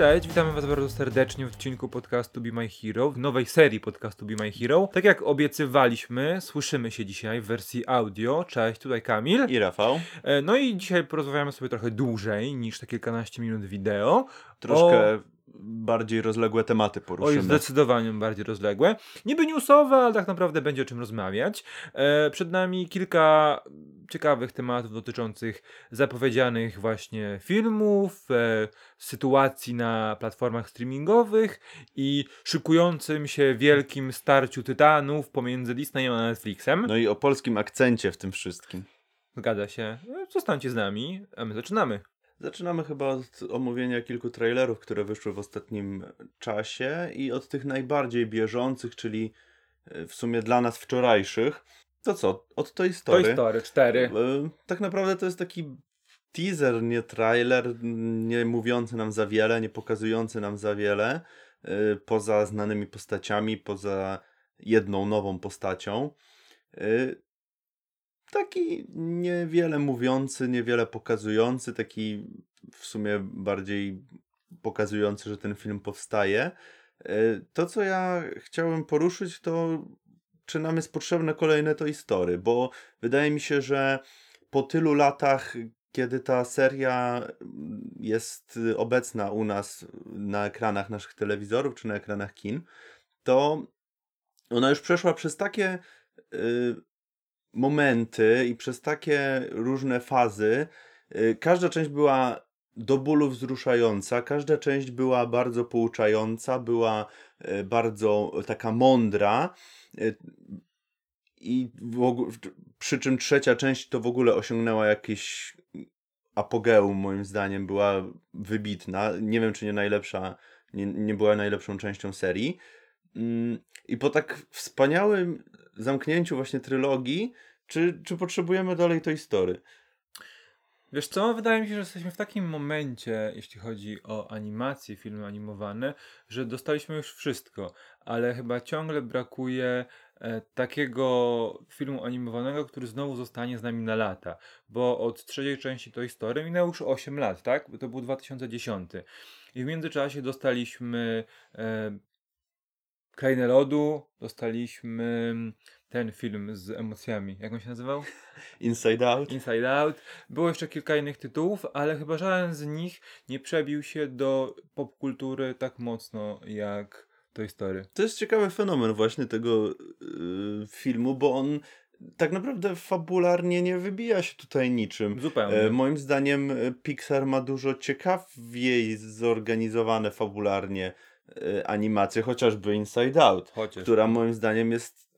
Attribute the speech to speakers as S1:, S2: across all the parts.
S1: Cześć, witamy Was bardzo serdecznie w odcinku podcastu Be My Hero, w nowej serii podcastu Be My Hero. Tak jak obiecywaliśmy, słyszymy się dzisiaj w wersji audio. Cześć, tutaj Kamil.
S2: I Rafał.
S1: E, No i dzisiaj porozmawiamy sobie trochę dłużej niż te kilkanaście minut wideo.
S2: Troszkę bardziej rozległe tematy
S1: Oj,
S2: poruszymy.
S1: zdecydowanie bardziej rozległe. Niby newsowe, ale tak naprawdę będzie o czym rozmawiać. E, przed nami kilka ciekawych tematów dotyczących zapowiedzianych właśnie filmów, e, sytuacji na platformach streamingowych i szykującym się wielkim starciu tytanów pomiędzy Disneyem a Netflixem.
S2: No i o polskim akcencie w tym wszystkim.
S1: Zgadza się. E, Zostańcie z nami, a my zaczynamy.
S2: Zaczynamy chyba od omówienia kilku trailerów, które wyszły w ostatnim czasie i od tych najbardziej bieżących, czyli e, w sumie dla nas wczorajszych. To co? Od Toy Story.
S1: Toy Story 4.
S2: E, Tak naprawdę to jest taki teaser, nie trailer, nie mówiący nam za wiele, nie pokazujący nam za wiele, e, poza znanymi postaciami, poza jedną nową postacią. E, Taki niewiele mówiący, niewiele pokazujący, taki w sumie bardziej pokazujący, że ten film powstaje. To, co ja chciałem poruszyć, to czy nam jest potrzebne kolejne Toy Story, bo wydaje mi się, że po tylu latach, kiedy ta seria jest obecna u nas na ekranach naszych telewizorów czy na ekranach kin, to ona już przeszła przez takie y, momenty i przez takie różne fazy. Y, Każda część była do bólu wzruszająca, każda część była bardzo pouczająca, była y, bardzo taka mądra. y, I w ogó- przy czym trzecia część to w ogóle osiągnęła jakieś apogeum, moim zdaniem, była wybitna. Nie wiem, czy nie najlepsza, nie, nie była najlepszą częścią serii. Mm, I po tak wspaniałym zamknięciu właśnie trylogii, czy, czy potrzebujemy dalej tej story?
S1: Wiesz co, wydaje mi się, że jesteśmy w takim momencie, jeśli chodzi o animacje, filmy animowane, że dostaliśmy już wszystko, ale chyba ciągle brakuje e, takiego filmu animowanego, który znowu zostanie z nami na lata, bo od trzeciej części Toy Story minęło już 8 lat, tak? To był 2010. I w międzyczasie dostaliśmy e, Krainę Lodu, dostaliśmy ten film z emocjami, jak on się nazywał?
S2: Inside Out?
S1: Inside Out. Było jeszcze kilka innych tytułów, ale chyba żaden z nich nie przebił się do popkultury tak mocno jak Toy Story.
S2: To jest ciekawy fenomen właśnie tego yy, filmu, bo on tak naprawdę fabularnie nie wybija się tutaj niczym.
S1: Zupełnie.
S2: E, moim zdaniem e, Pixar ma dużo ciekawiej zorganizowane fabularnie e, animacje, chociażby Inside Out,
S1: Chociaż.
S2: która moim zdaniem jest,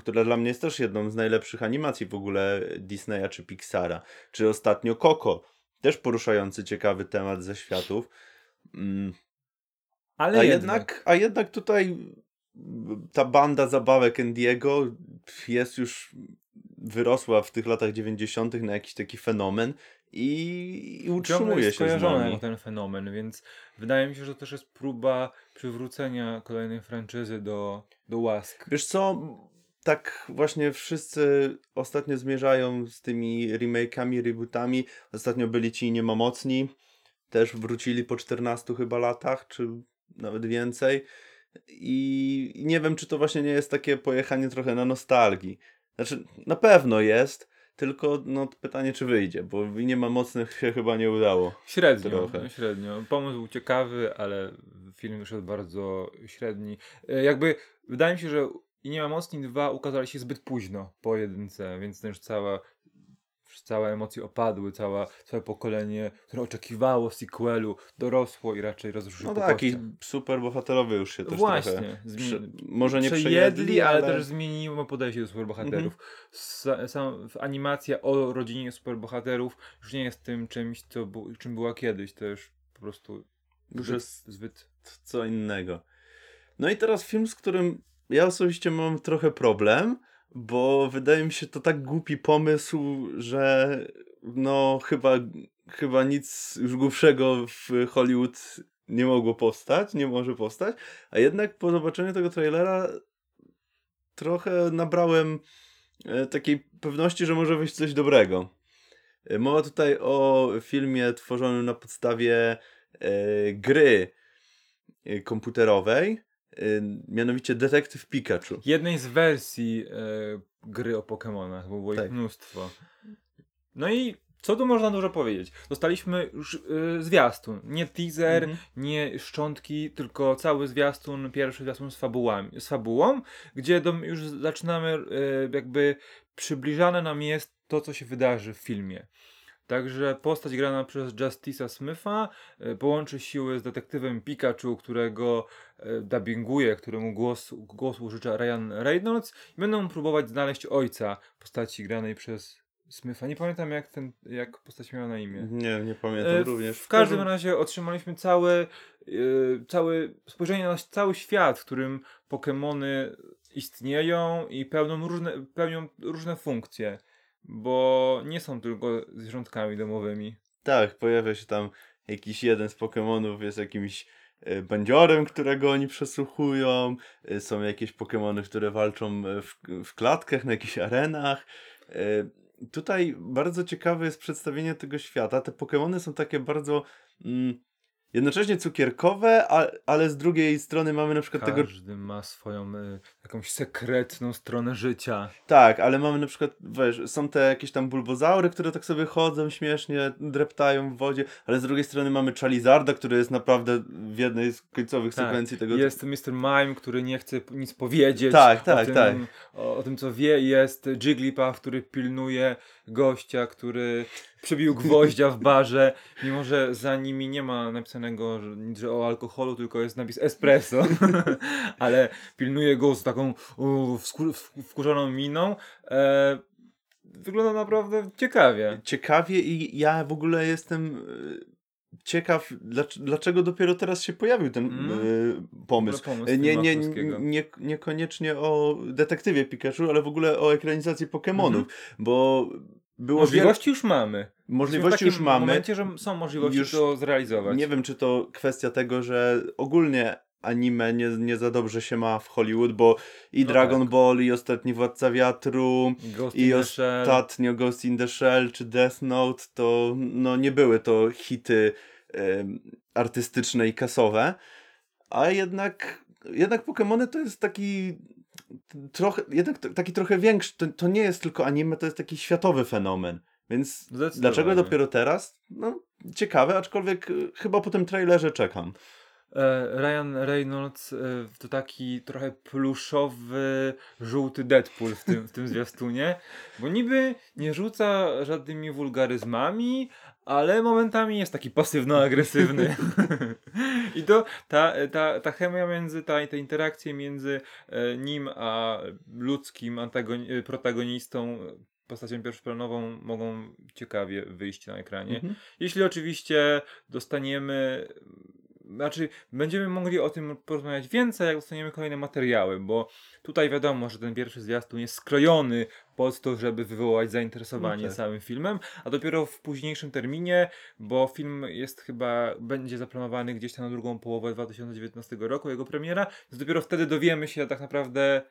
S2: która dla mnie jest też jedną z najlepszych animacji w ogóle Disneya czy Pixara. Czy ostatnio Coco, też poruszający ciekawy temat ze światów. Mm,
S1: Ale
S2: a
S1: jednak.
S2: jednak, a jednak tutaj ta banda zabawek Andiego jest już wyrosła w tych latach 90. na jakiś taki fenomen i, i utrzymuje się z nami.
S1: ten fenomen, więc wydaje mi się, że to też jest próba przywrócenia kolejnej franczyzy do, do łask.
S2: Wiesz co, tak właśnie wszyscy ostatnio zmierzają z tymi remake'ami, rebootami. Ostatnio byli ci niemomocni, też wrócili po 14 chyba latach, czy nawet więcej. I nie wiem, czy to właśnie nie jest takie pojechanie trochę na nostalgii. Znaczy, na pewno jest, tylko no, pytanie, czy wyjdzie, bo i nie ma mocnych się chyba nie udało.
S1: Średnio,
S2: Trochę.
S1: średnio. Pomysł był ciekawy, ale film wyszedł bardzo średni. E, Jakby wydaje mi się, że i nie ma mocni dwa ukazali się zbyt późno po jedynce, więc też cała całe emocje opadły, cała, całe pokolenie, które oczekiwało sequelu, dorosło i raczej rozruszyło
S2: No tak, i super bohaterowie już się też
S1: Właśnie,
S2: trochę...
S1: zmi-.
S2: Może nie
S1: przejedli, ale...
S2: ale...
S1: też zmieniło podejście do superbohaterów. Sa- Sam, animacja o rodzinie superbohaterów już nie jest tym czymś, co bu- czym była kiedyś. To już po prostu
S2: Już
S1: zbyt,
S2: jest
S1: zbyt...
S2: co innego. No i teraz film, z którym ja osobiście mam trochę problem, bo wydaje mi się to tak głupi pomysł, że no chyba, chyba nic już głupszego w Hollywood nie mogło powstać, nie może powstać, a jednak po zobaczeniu tego trailera trochę nabrałem e, takiej pewności, że może wyjść coś dobrego. E, Mowa tutaj o filmie tworzonym na podstawie e, gry komputerowej, mianowicie Detektyw Pikachu.
S1: Jednej z wersji e, gry o Pokémonach, bo było
S2: Tak.
S1: ich mnóstwo. No i co tu można dużo powiedzieć? Dostaliśmy już e, zwiastun, nie teaser,
S2: Mhm.
S1: nie szczątki, tylko cały zwiastun, pierwszy zwiastun z, fabułami, z fabułą, gdzie do, już zaczynamy jakby przybliżane nam jest to, co się wydarzy w filmie. Także postać grana przez Justice'a Smitha e, połączy siły z detektywem Pikachu, którego e, dubbinguje, któremu głos, głos użycza Ryan Reynolds i będą próbować znaleźć ojca postaci granej przez Smitha. Nie pamiętam jak, ten, jak postać miała na imiie.
S2: Nie, nie pamiętam
S1: E,
S2: również.
S1: W każdym razie otrzymaliśmy cały, cały spojrzenie na cały świat, w którym Pokémony istnieją i pełnią różne, pełnią różne funkcje, bo nie są tylko zwierzątkami domowymi.
S2: Tak, pojawia się tam jakiś jeden z Pokemonów, jest jakimś e, bandziorem, którego oni przesłuchują. e, Są jakieś Pokemony, które walczą e, w, w klatkach, na jakichś arenach. Tutaj bardzo ciekawe jest przedstawienie tego świata. Te Pokemony są takie bardzo mm, jednocześnie cukierkowe, a, ale z drugiej strony mamy na przykład tego
S1: Każdy ma swoją e, jakąś sekretną stronę życia.
S2: Tak, ale mamy na przykład, wiesz, są te jakieś tam bulbozaury, które tak sobie chodzą śmiesznie, dreptają w wodzie, ale z drugiej strony mamy Charizarda, który jest naprawdę w jednej z końcowych
S1: Tak,
S2: sekwencji tego.
S1: Jest Mr. Mime, który nie chce nic powiedzieć
S2: Tak, tak,
S1: tym,
S2: tak.
S1: O, o tym, co wie. Jest Jigglypuff, który pilnuje gościa, który przybił gwoździa w barze, mimo że za nimi nie ma napisanego nic o alkoholu, tylko jest napis espresso, ale pilnuje go z taką u, wkurzoną miną. E, wygląda naprawdę ciekawie.
S2: Ciekawie i ja w ogóle jestem e, ciekaw, dlac- dlaczego dopiero teraz się pojawił ten
S1: Mm.
S2: e, pomysł.
S1: pomysł
S2: E, Nie, nie, nie, niekoniecznie o detektywie Pikachu, ale w ogóle o ekranizacji Pokemonów, bo było wiele...
S1: Mhm. Możliwości już mamy.
S2: Możliwości
S1: w
S2: już mamy.
S1: momencie, że są możliwości
S2: Już
S1: to zrealizować.
S2: Nie wiem, czy to kwestia tego, że ogólnie anime nie, nie za dobrze się ma w Hollywood, bo i
S1: No
S2: Dragon
S1: tak.
S2: Ball, i Ostatni Władca Wiatru,
S1: Ghost
S2: i ostatnio Ghost in the Shell, czy Death Note, to no, nie były to hity artystyczne i kasowe, a jednak, jednak Pokémony to jest taki trochę, jednak taki trochę większy, to, to nie jest tylko anime, to jest taki światowy fenomen. Więc dlaczego dopiero teraz? No, ciekawe, aczkolwiek y, chyba po tym trailerze czekam.
S1: E, Ryan Reynolds e, to taki trochę pluszowy, żółty Deadpool w tym, w tym zwiastunie, bo niby nie rzuca żadnymi wulgaryzmami, ale momentami jest taki pasywno-agresywny. I to ta, ta, ta chemia między, ta, te interakcje między e, nim a ludzkim antagoni- e, protagonistą, postacią pierwszoplanową mogą ciekawie wyjść na ekranie.
S2: Mhm.
S1: Jeśli oczywiście dostaniemy, znaczy będziemy mogli o tym porozmawiać więcej, jak dostaniemy kolejne materiały, bo tutaj wiadomo, że ten pierwszy zwiastun jest skrojony pod to, żeby wywołać zainteresowanie
S2: No tak.
S1: całym filmem, a dopiero w późniejszym terminie, bo film jest chyba, będzie zaplanowany gdzieś tam na drugą połowę 2019 roku, jego premiera, więc dopiero wtedy dowiemy się tak naprawdę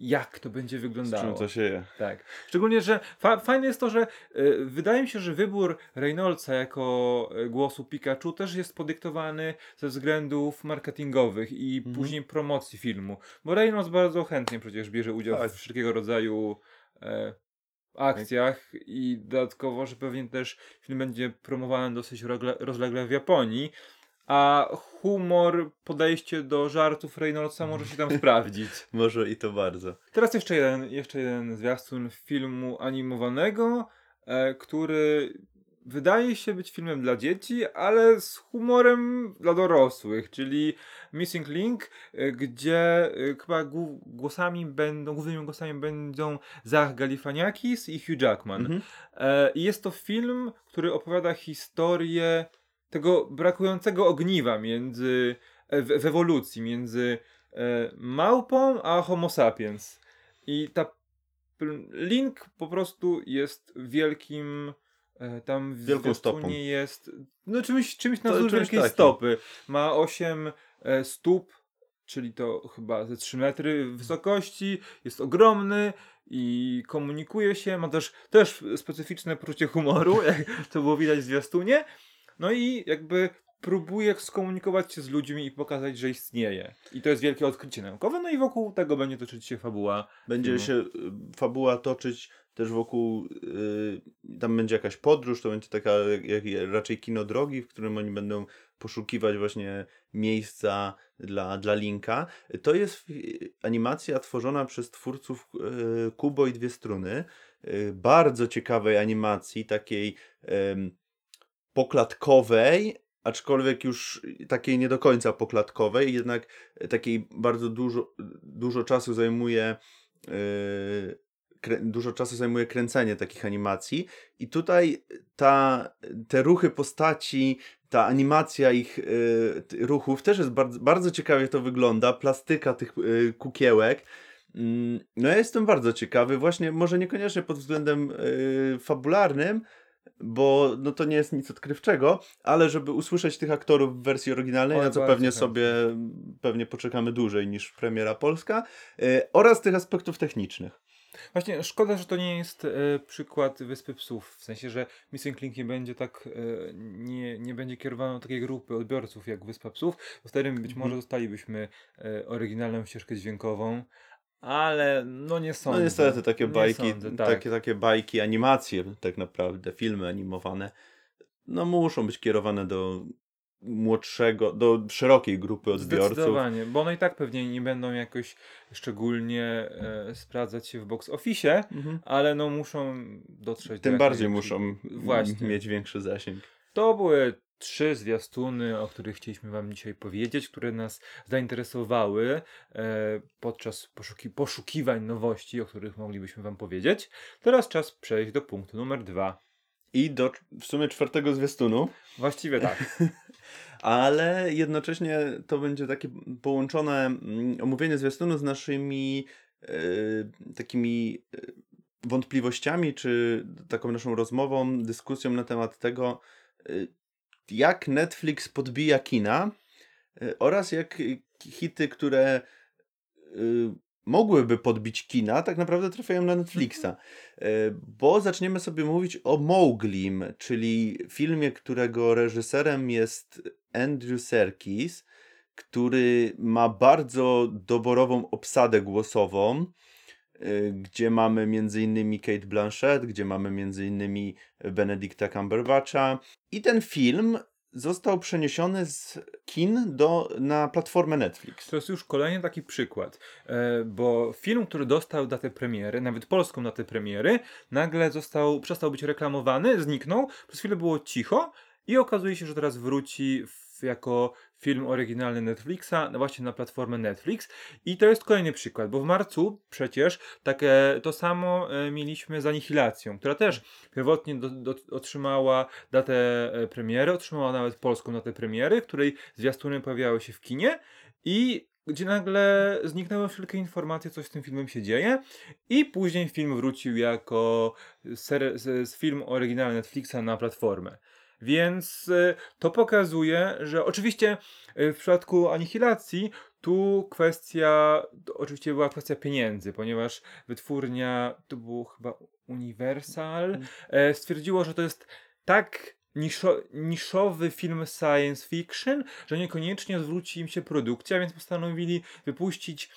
S1: jak to będzie
S2: Z
S1: wyglądało.
S2: czym to się je?
S1: Tak. Szczególnie, że fa fajne jest to, że y, wydaje mi się, że wybór Reynoldsa jako y, głosu Pikachu też jest podyktowany ze względów marketingowych i
S2: Mhm.
S1: później promocji filmu. Bo Reynolds bardzo chętnie przecież bierze udział
S2: Tak.
S1: w wszelkiego rodzaju e, akcjach i dodatkowo, że pewnie też film będzie promowany dosyć rozlegle w Japonii. A humor, podejście do żartów Reynoldsa może się tam sprawdzić.
S2: Może i to bardzo.
S1: Teraz jeszcze jeden, jeszcze jeden zwiastun filmu animowanego, e, który wydaje się być filmem dla dzieci, ale z humorem dla dorosłych, czyli Missing Link, e, gdzie e, chyba głosami będą, głównymi głosami będą Zach Galifianakis i Hugh Jackman.
S2: Mhm.
S1: E, I jest to film, który opowiada historię tego brakującego ogniwa między, e, w, w ewolucji między e, małpą a homo sapiens. I ta Link po prostu jest wielkim e, tam w
S2: Wielką stopą.
S1: jest no czymś, czymś na wzór wielkiej
S2: takim.
S1: stopy. Ma 8 e, stóp, czyli to chyba ze 3 metry wysokości, jest ogromny i komunikuje się, ma też, też specyficzne poczucie humoru, jak to było widać w zwiastunie. No i jakby próbuje skomunikować się z ludźmi i pokazać, że istnieje. I to jest wielkie odkrycie naukowe, no i wokół tego będzie toczyć się fabuła.
S2: Będzie
S1: filmu.
S2: się y, fabuła toczyć też wokół, y, tam będzie jakaś podróż, to będzie taka jak, raczej kino drogi, w którym oni będą poszukiwać właśnie miejsca dla, dla Linka. To jest animacja tworzona przez twórców y, Kubo i Dwie Struny. Y, bardzo ciekawej animacji, takiej poklatkowej, aczkolwiek już takiej nie do końca poklatkowej, jednak takiej bardzo dużo, dużo czasu zajmuje yy, dużo czasu zajmuje kręcenie takich animacji i tutaj ta, te ruchy postaci, ta animacja ich t- ruchów też jest bardzo, bardzo ciekawie to wygląda, plastyka tych yy, kukiełek. Mm, No ja jestem bardzo ciekawy, właśnie może niekoniecznie pod względem fabularnym, bo no to nie jest nic odkrywczego, ale żeby usłyszeć tych aktorów w wersji oryginalnej, na co pewnie
S1: chętnie.
S2: sobie pewnie poczekamy dłużej niż premiera polska, yy, oraz tych aspektów technicznych.
S1: Właśnie szkoda, że to nie jest e, przykład Wyspy Psów. W sensie, że Missing Link nie będzie tak, e, nie, nie będzie kierowaną takiej grupy odbiorców jak Wyspa Psów. Wtedy być
S2: Mhm.
S1: może dostalibyśmy e, oryginalną ścieżkę dźwiękową, ale no nie sądzę.
S2: No niestety takie bajki,
S1: sądzę, tak.
S2: takie, takie bajki, animacje tak naprawdę, filmy animowane, no muszą być kierowane do młodszego, do szerokiej grupy odbiorców.
S1: Zdecydowanie, bo one i tak pewnie nie będą jakoś szczególnie e, sprawdzać się w box office,
S2: Mhm.
S1: ale no muszą dotrzeć do
S2: Tym
S1: jak
S2: bardziej muszą
S1: Właśnie.
S2: mieć większy zasięg.
S1: To były trzy zwiastuny, o których chcieliśmy Wam dzisiaj powiedzieć, które nas zainteresowały e, podczas poszuki poszukiwań nowości, o których moglibyśmy Wam powiedzieć. Teraz czas przejść do punktu numer dwa.
S2: I do w sumie czwartego zwiastunu,
S1: Właściwie tak.
S2: ale jednocześnie to będzie takie połączone mm, omówienie zwiastunu z naszymi e, takimi e, wątpliwościami, czy taką naszą rozmową, dyskusją na temat tego, e, jak Netflix podbija kina e, oraz jak hity, które e, mogłyby podbić kina, tak naprawdę trafiają na Netflixa. E, Bo zaczniemy sobie mówić o Mowglim, czyli filmie, którego reżyserem jest Andrew Serkis, który ma bardzo doborową obsadę głosową, y, gdzie mamy m.in. Kate Blanchett, gdzie mamy m.in. Benedicta Cumberbatcha. I ten film został przeniesiony z kin do, na platformę Netflix.
S1: To jest już kolejny taki przykład, e, bo film, który dostał datę premiery, nawet polską datę premiery, nagle został, przestał być reklamowany, zniknął, przez chwilę było cicho i okazuje się, że teraz wróci jako film oryginalny Netflixa, no właśnie na platformę Netflix. I to jest kolejny przykład, bo w marcu przecież takie to samo e, mieliśmy z Anihilacją, która też pierwotnie do, do, otrzymała datę e, premiery, otrzymała nawet polską datę premiery, której zwiastuny pojawiały się w kinie i gdzie nagle zniknęły wszelkie informacje, co z tym filmem się dzieje i później film wrócił jako ser, film oryginalny Netflixa na platformę. Więc y, to pokazuje, że oczywiście y, w przypadku Anihilacji tu kwestia, oczywiście była kwestia pieniędzy, ponieważ wytwórnia, to było chyba Universal, e, stwierdziło, że to jest tak niszo, niszowy film science fiction, że niekoniecznie zwróci im się produkcja, więc postanowili wypuścić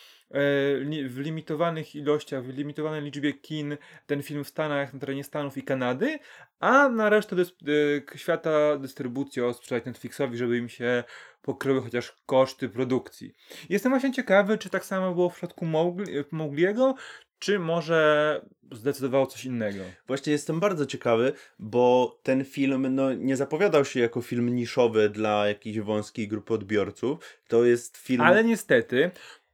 S1: w limitowanych ilościach, w limitowanej liczbie kin ten film w Stanach, na terenie Stanów i Kanady, a na resztę e, świata dystrybucję sprzedać Netflixowi, żeby im się pokryły chociaż koszty produkcji. Jestem właśnie ciekawy, czy tak samo było w przypadku Mowgli, Mowgliego, czy może zdecydowało coś innego.
S2: Właśnie jestem bardzo ciekawy, bo ten film no, nie zapowiadał się jako film niszowy dla jakiejś wąskiej grupy odbiorców. To jest film.
S1: Ale niestety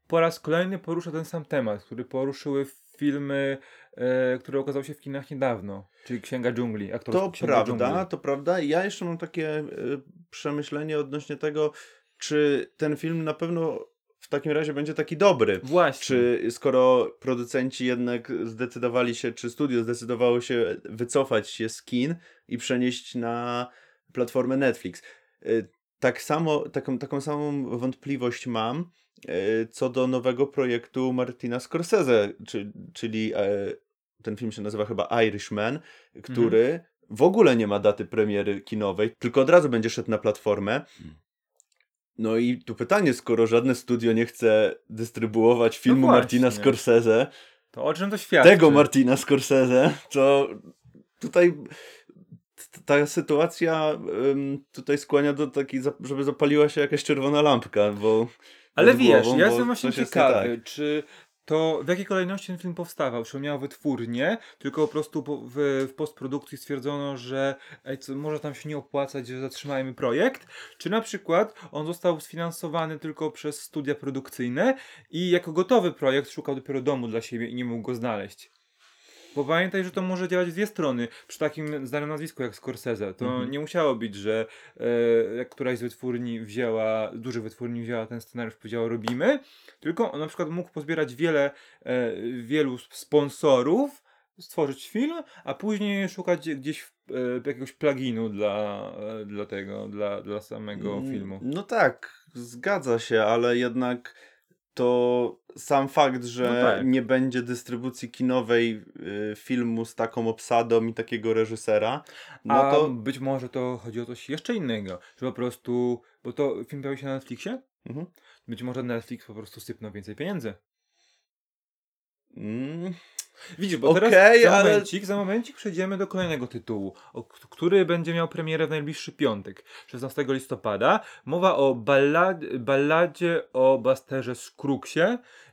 S1: po raz kolejny porusza ten sam temat, który poruszyły filmy, e, które okazały się w kinach niedawno, czyli Księga Dżungli.
S2: To
S1: Księga
S2: prawda,
S1: Dżungli.
S2: to prawda. Ja jeszcze mam takie y, przemyślenie odnośnie tego, czy ten film na pewno w takim razie będzie taki dobry.
S1: Właśnie.
S2: Czy skoro producenci jednak zdecydowali się, czy studio zdecydowało się wycofać się z kin i przenieść na platformę Netflix. Y, Tak samo, taką, taką samą wątpliwość mam co do nowego projektu Martina Scorsese, czy, czyli e, ten film się nazywa chyba Irishman, który w ogóle nie ma daty premiery kinowej, tylko od razu będzie szedł na platformę. No i tu pytanie, skoro żadne studio nie chce dystrybuować filmu
S1: właśnie.
S2: Martina Scorsese,
S1: To o czym to świadczy?
S2: tego Martina Scorsese, to tutaj ta sytuacja tutaj skłania do takiej, żeby zapaliła się jakaś czerwona lampka, bo
S1: Ale wiesz,
S2: głową,
S1: ja jestem właśnie ciekawy,
S2: tak.
S1: czy to w jakiej kolejności ten film powstawał? Czy on miał wytwórnię, tylko po prostu w, w postprodukcji stwierdzono, że ej, co, może tam się nie opłacać, że zatrzymajmy projekt? Czy na przykład on został sfinansowany tylko przez studia produkcyjne i jako gotowy projekt szukał dopiero domu dla siebie i nie mógł go znaleźć? Bo pamiętaj, że to może działać w dwie strony. Przy takim znanym nazwisku jak Scorsese, to
S2: Mhm.
S1: nie musiało być, że e, jak któraś z wytwórni wzięła, dużych wytwórni wzięła ten scenariusz, powiedziała robimy, tylko on na przykład mógł pozbierać wiele, e, wielu sp- sponsorów, stworzyć film, a później szukać gdzieś e, jakiegoś pluginu dla, e, dla tego, dla, dla samego filmu.
S2: No tak, zgadza się, ale jednak to sam fakt, że
S1: No tak.
S2: nie będzie dystrybucji kinowej y, filmu z taką obsadą i takiego reżysera, no
S1: a
S2: to
S1: być może to chodzi o coś jeszcze innego, że po prostu, bo to film pojawił się na Netflixie,
S2: Mhm.
S1: być może Netflix po prostu sypnął więcej pieniędzy.
S2: mm,
S1: Widzisz, bo
S2: Okej,
S1: teraz za
S2: ale-
S1: momencik, za momencik przejdziemy do kolejnego tytułu, o, który będzie miał premierę w najbliższy piątek, 16 listopada. Mowa o ballad, balladzie o Basterze Scroogsie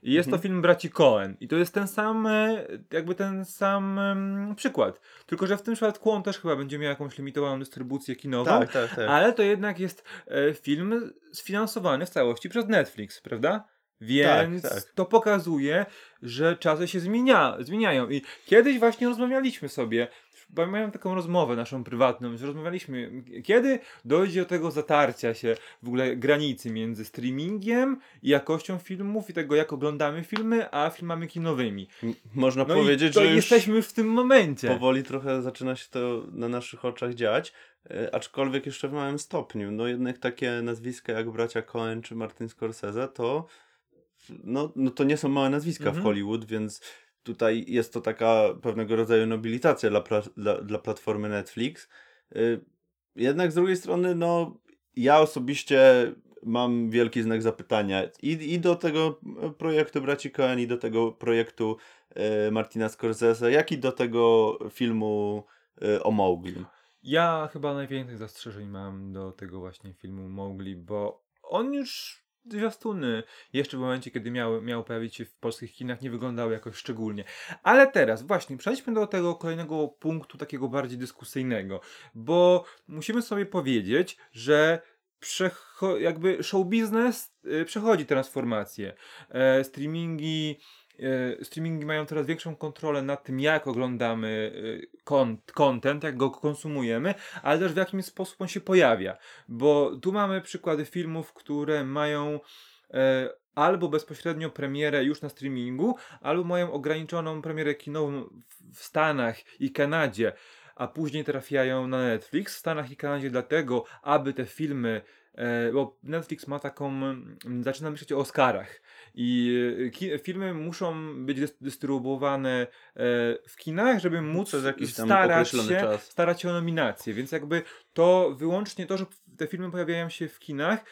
S1: i jest
S2: Mhm.
S1: to film braci Cohen. I to jest ten sam, e, jakby ten sam em, przykład. Tylko, że w tym przypadku on też chyba będzie miał jakąś limitowaną dystrybucję kinową.
S2: tak, tak, tak.
S1: Ale to jednak jest e, film sfinansowany w całości przez Netflix, prawda? Więc
S2: Tak, tak.
S1: to pokazuje, że czasy się zmienia, zmieniają. I kiedyś właśnie rozmawialiśmy sobie, pamiętam taką rozmowę naszą prywatną, że rozmawialiśmy, kiedy dojdzie do tego zatarcia się w ogóle granicy między streamingiem i jakością filmów i tego, jak oglądamy filmy, a filmami kinowymi.
S2: Można
S1: No
S2: powiedzieć, że
S1: jesteśmy w tym momencie.
S2: powoli trochę zaczyna się to na naszych oczach dziać, e, aczkolwiek jeszcze w małym stopniu. No jednak takie nazwiska jak bracia Coen czy Martin Scorsese to no, no to nie są małe nazwiska
S1: Mhm.
S2: w Hollywood, więc tutaj jest to taka pewnego rodzaju nobilitacja dla, pra- dla, dla platformy Netflix. Y, Jednak z drugiej strony, no ja osobiście mam wielki znak zapytania i, i do tego e, projektu braci Coen, i do tego projektu e, Martina Scorsese, jak i do tego filmu e, o Mowgli.
S1: Ja chyba najwięcej zastrzeżeń mam do tego właśnie filmu Mowgli, bo on już zwiastuny jeszcze w momencie, kiedy miał, miał pojawić się w polskich kinach, nie wyglądały jakoś szczególnie. Ale teraz właśnie przejdźmy do tego kolejnego punktu, takiego bardziej dyskusyjnego, bo musimy sobie powiedzieć, że jakby show business y, przechodzi transformację. E, streamingi streamingi mają coraz większą kontrolę nad tym, jak oglądamy e, content, jak go konsumujemy, ale też w jaki sposób on się pojawia. Bo tu mamy przykłady filmów, które mają e, albo bezpośrednio premierę już na streamingu, albo mają ograniczoną premierę kinową w- Stanach i Kanadzie, a później trafiają na Netflix w Stanach i Kanadzie dlatego, aby te filmy e, bo Netflix ma taką, mm, zaczyna myśleć o Oscarach i e, ki, filmy muszą być dys- dystrybuowane e, w kinach, żeby móc
S2: Przez jakiś tam
S1: starać się,
S2: czas.
S1: starać się o nominację, więc jakby to wyłącznie to, że te filmy pojawiają się w kinach,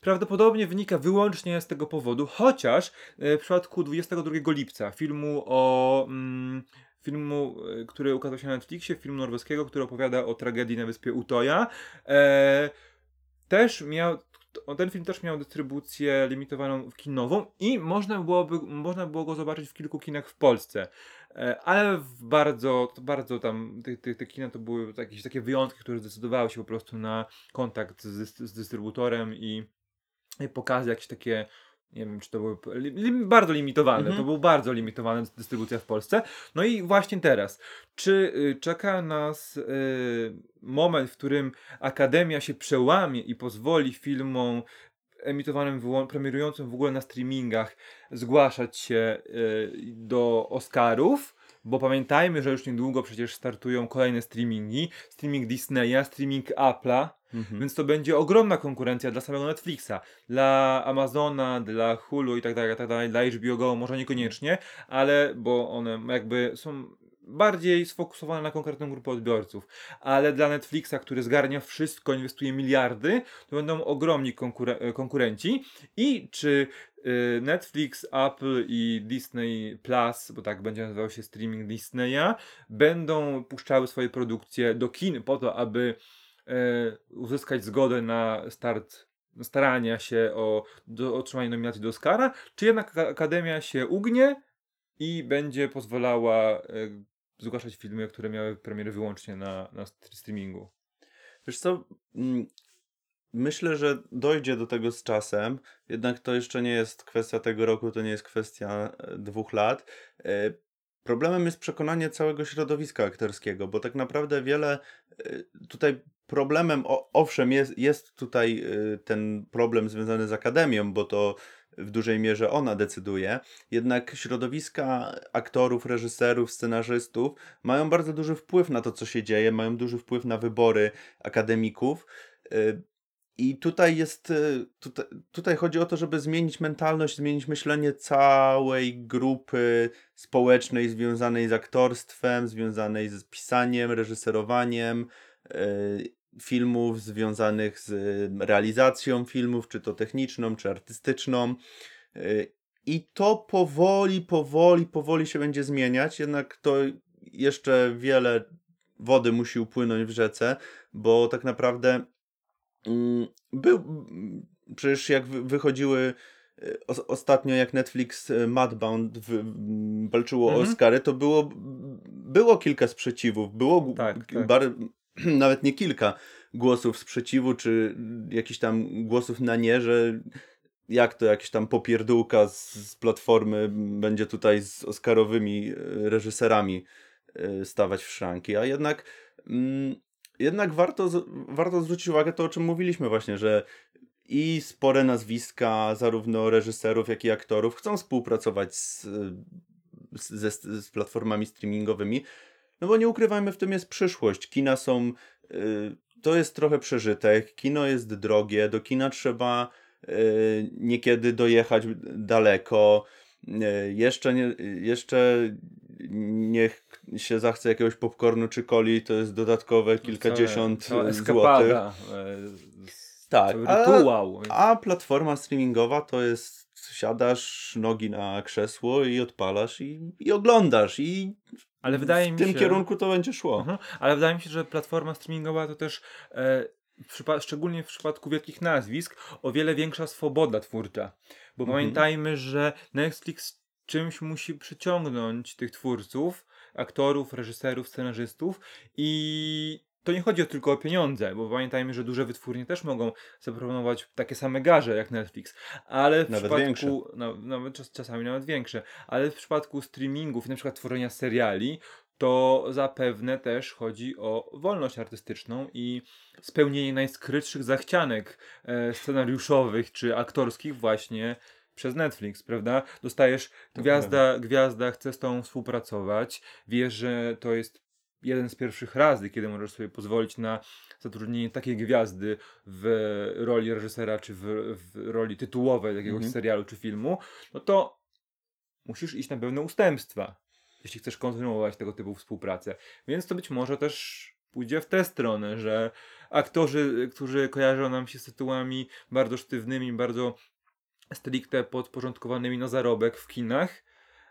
S1: prawdopodobnie wynika wyłącznie z tego powodu, chociaż e, w przypadku 22 lipca filmu o mm, filmu, e, który ukazał się na Netflixie, filmu norweskiego, który opowiada o tragedii na wyspie Utoja, e, też miał ten film też miał dystrybucję limitowaną kinową i można byłoby, można było go zobaczyć w kilku kinach w Polsce. E, Ale w bardzo, bardzo tam, te, te, te kina to były jakieś takie wyjątki, które zdecydowały się po prostu na kontakt z, z dystrybutorem i, i pokazy jakieś takie, nie wiem czy to były li, bardzo limitowane,
S2: Mhm.
S1: to był bardzo limitowana dystrybucja w Polsce. No i właśnie teraz, czy y, czeka nas y, moment, w którym Akademia się przełamie i pozwoli filmom emitowanym, premierującym w ogóle na streamingach zgłaszać się y, do Oscarów, bo pamiętajmy, że już niedługo przecież startują kolejne streamingi, streaming Disneya, streaming Apple'a,
S2: Mhm.
S1: więc to będzie ogromna konkurencja dla samego Netflixa, dla Amazona, dla Hulu i tak dalej, tak dalej, dla HBO Go może niekoniecznie, ale bo one jakby są bardziej sfokusowana na konkretną grupę odbiorców. Ale dla Netflixa, który zgarnia wszystko, inwestuje miliardy, to będą ogromni konkure- konkurenci. I czy Netflix, Apple i Disney Plus, bo tak będzie nazywał się streaming Disneya, będą puszczały swoje produkcje do kin po to, aby e, uzyskać zgodę na start starania się o do, otrzymanie nominacji do Oscara, czy jednak Aka- Akademia się ugnie i będzie pozwalała e, zgłaszać filmy, które miały premiery wyłącznie na, na st- streamingu.
S2: Wiesz co, mm, myślę, że dojdzie do tego z czasem, jednak to jeszcze nie jest kwestia tego roku, to nie jest kwestia e, dwóch lat. E, Problemem jest przekonanie całego środowiska aktorskiego, bo tak naprawdę wiele e, tutaj problemem, owszem, jest, jest tutaj ten problem związany z akademią, bo to w dużej mierze ona decyduje, jednak środowiska aktorów, reżyserów, scenarzystów mają bardzo duży wpływ na to, co się dzieje, mają duży wpływ na wybory akademików. I tutaj jest, y, tutaj, tutaj chodzi o to, żeby zmienić mentalność, zmienić myślenie całej grupy społecznej związanej z aktorstwem, związanej z pisaniem, reżyserowaniem y, filmów, związanych z realizacją filmów, czy to techniczną, czy artystyczną. Y, I to powoli, powoli, powoli się będzie zmieniać, jednak to jeszcze wiele wody musi upłynąć w rzece, bo tak naprawdę mm, był. mm, Przecież jak wy- wychodziły os- ostatnio, jak Netflix y, Madbound w, mm, walczyło o
S1: Mhm.
S2: Oscary, to było, było kilka sprzeciwów. Było
S1: Tak, tak.
S2: bar, nawet nie kilka głosów sprzeciwu, czy jakichś tam głosów na nie, że jak to jakieś tam popierdółka z, z platformy będzie tutaj z Oscarowymi y, reżyserami stawać w szranki, a jednak mm, jednak warto, warto zwrócić uwagę to, o czym mówiliśmy właśnie, że i spore nazwiska zarówno reżyserów, jak i aktorów chcą współpracować z, z, platformami streamingowymi, no bo nie ukrywajmy, w tym jest przyszłość. Kina są, y, to jest trochę przeżytek, kino jest drogie, do kina trzeba y, niekiedy dojechać daleko, y, jeszcze, nie, jeszcze niech się zachce jakiegoś popcornu czy coli, to jest dodatkowe kilkadziesiąt
S1: Cała- cała
S2: złotych.
S1: e,
S2: Tak, a-. A platforma streamingowa to jest siadasz nogi na krzesło i odpalasz i, i oglądasz i
S1: Ale wydaje
S2: w
S1: mi
S2: tym
S1: się...
S2: kierunku to będzie szło.
S1: Mhm. Ale wydaje mi się, że platforma streamingowa to też, e, w szczególnie w przypadku wielkich nazwisk, o wiele większa swoboda twórcza. Bo
S2: Mhm.
S1: pamiętajmy, że Netflix czymś musi przyciągnąć tych twórców, aktorów, reżyserów, scenarzystów i to nie chodzi tylko o pieniądze, bo pamiętajmy, że duże wytwórnie też mogą zaproponować takie same garze jak Netflix, ale w
S2: Nawet
S1: przypadku,
S2: większe.
S1: No, nawet czas, czasami nawet większe, ale w przypadku streamingów, na przykład tworzenia seriali, to zapewne też chodzi o wolność artystyczną i spełnienie najskrytszych zachcianek e, scenariuszowych czy aktorskich właśnie przez Netflix, prawda? Dostajesz
S2: To
S1: gwiazda, gwiazda chce z tobą współpracować, wiesz, że to jest jeden z pierwszych razy, kiedy możesz sobie pozwolić na zatrudnienie takiej gwiazdy w roli reżysera czy w, w roli tytułowej jakiegoś
S2: Mhm.
S1: serialu czy filmu, no to musisz iść na pewne ustępstwa, jeśli chcesz kontynuować tego typu współpracę. Więc to być może też pójdzie w tę stronę, że aktorzy, którzy kojarzą nam się z tytułami bardzo sztywnymi, bardzo stricte podporządkowanymi na zarobek w kinach,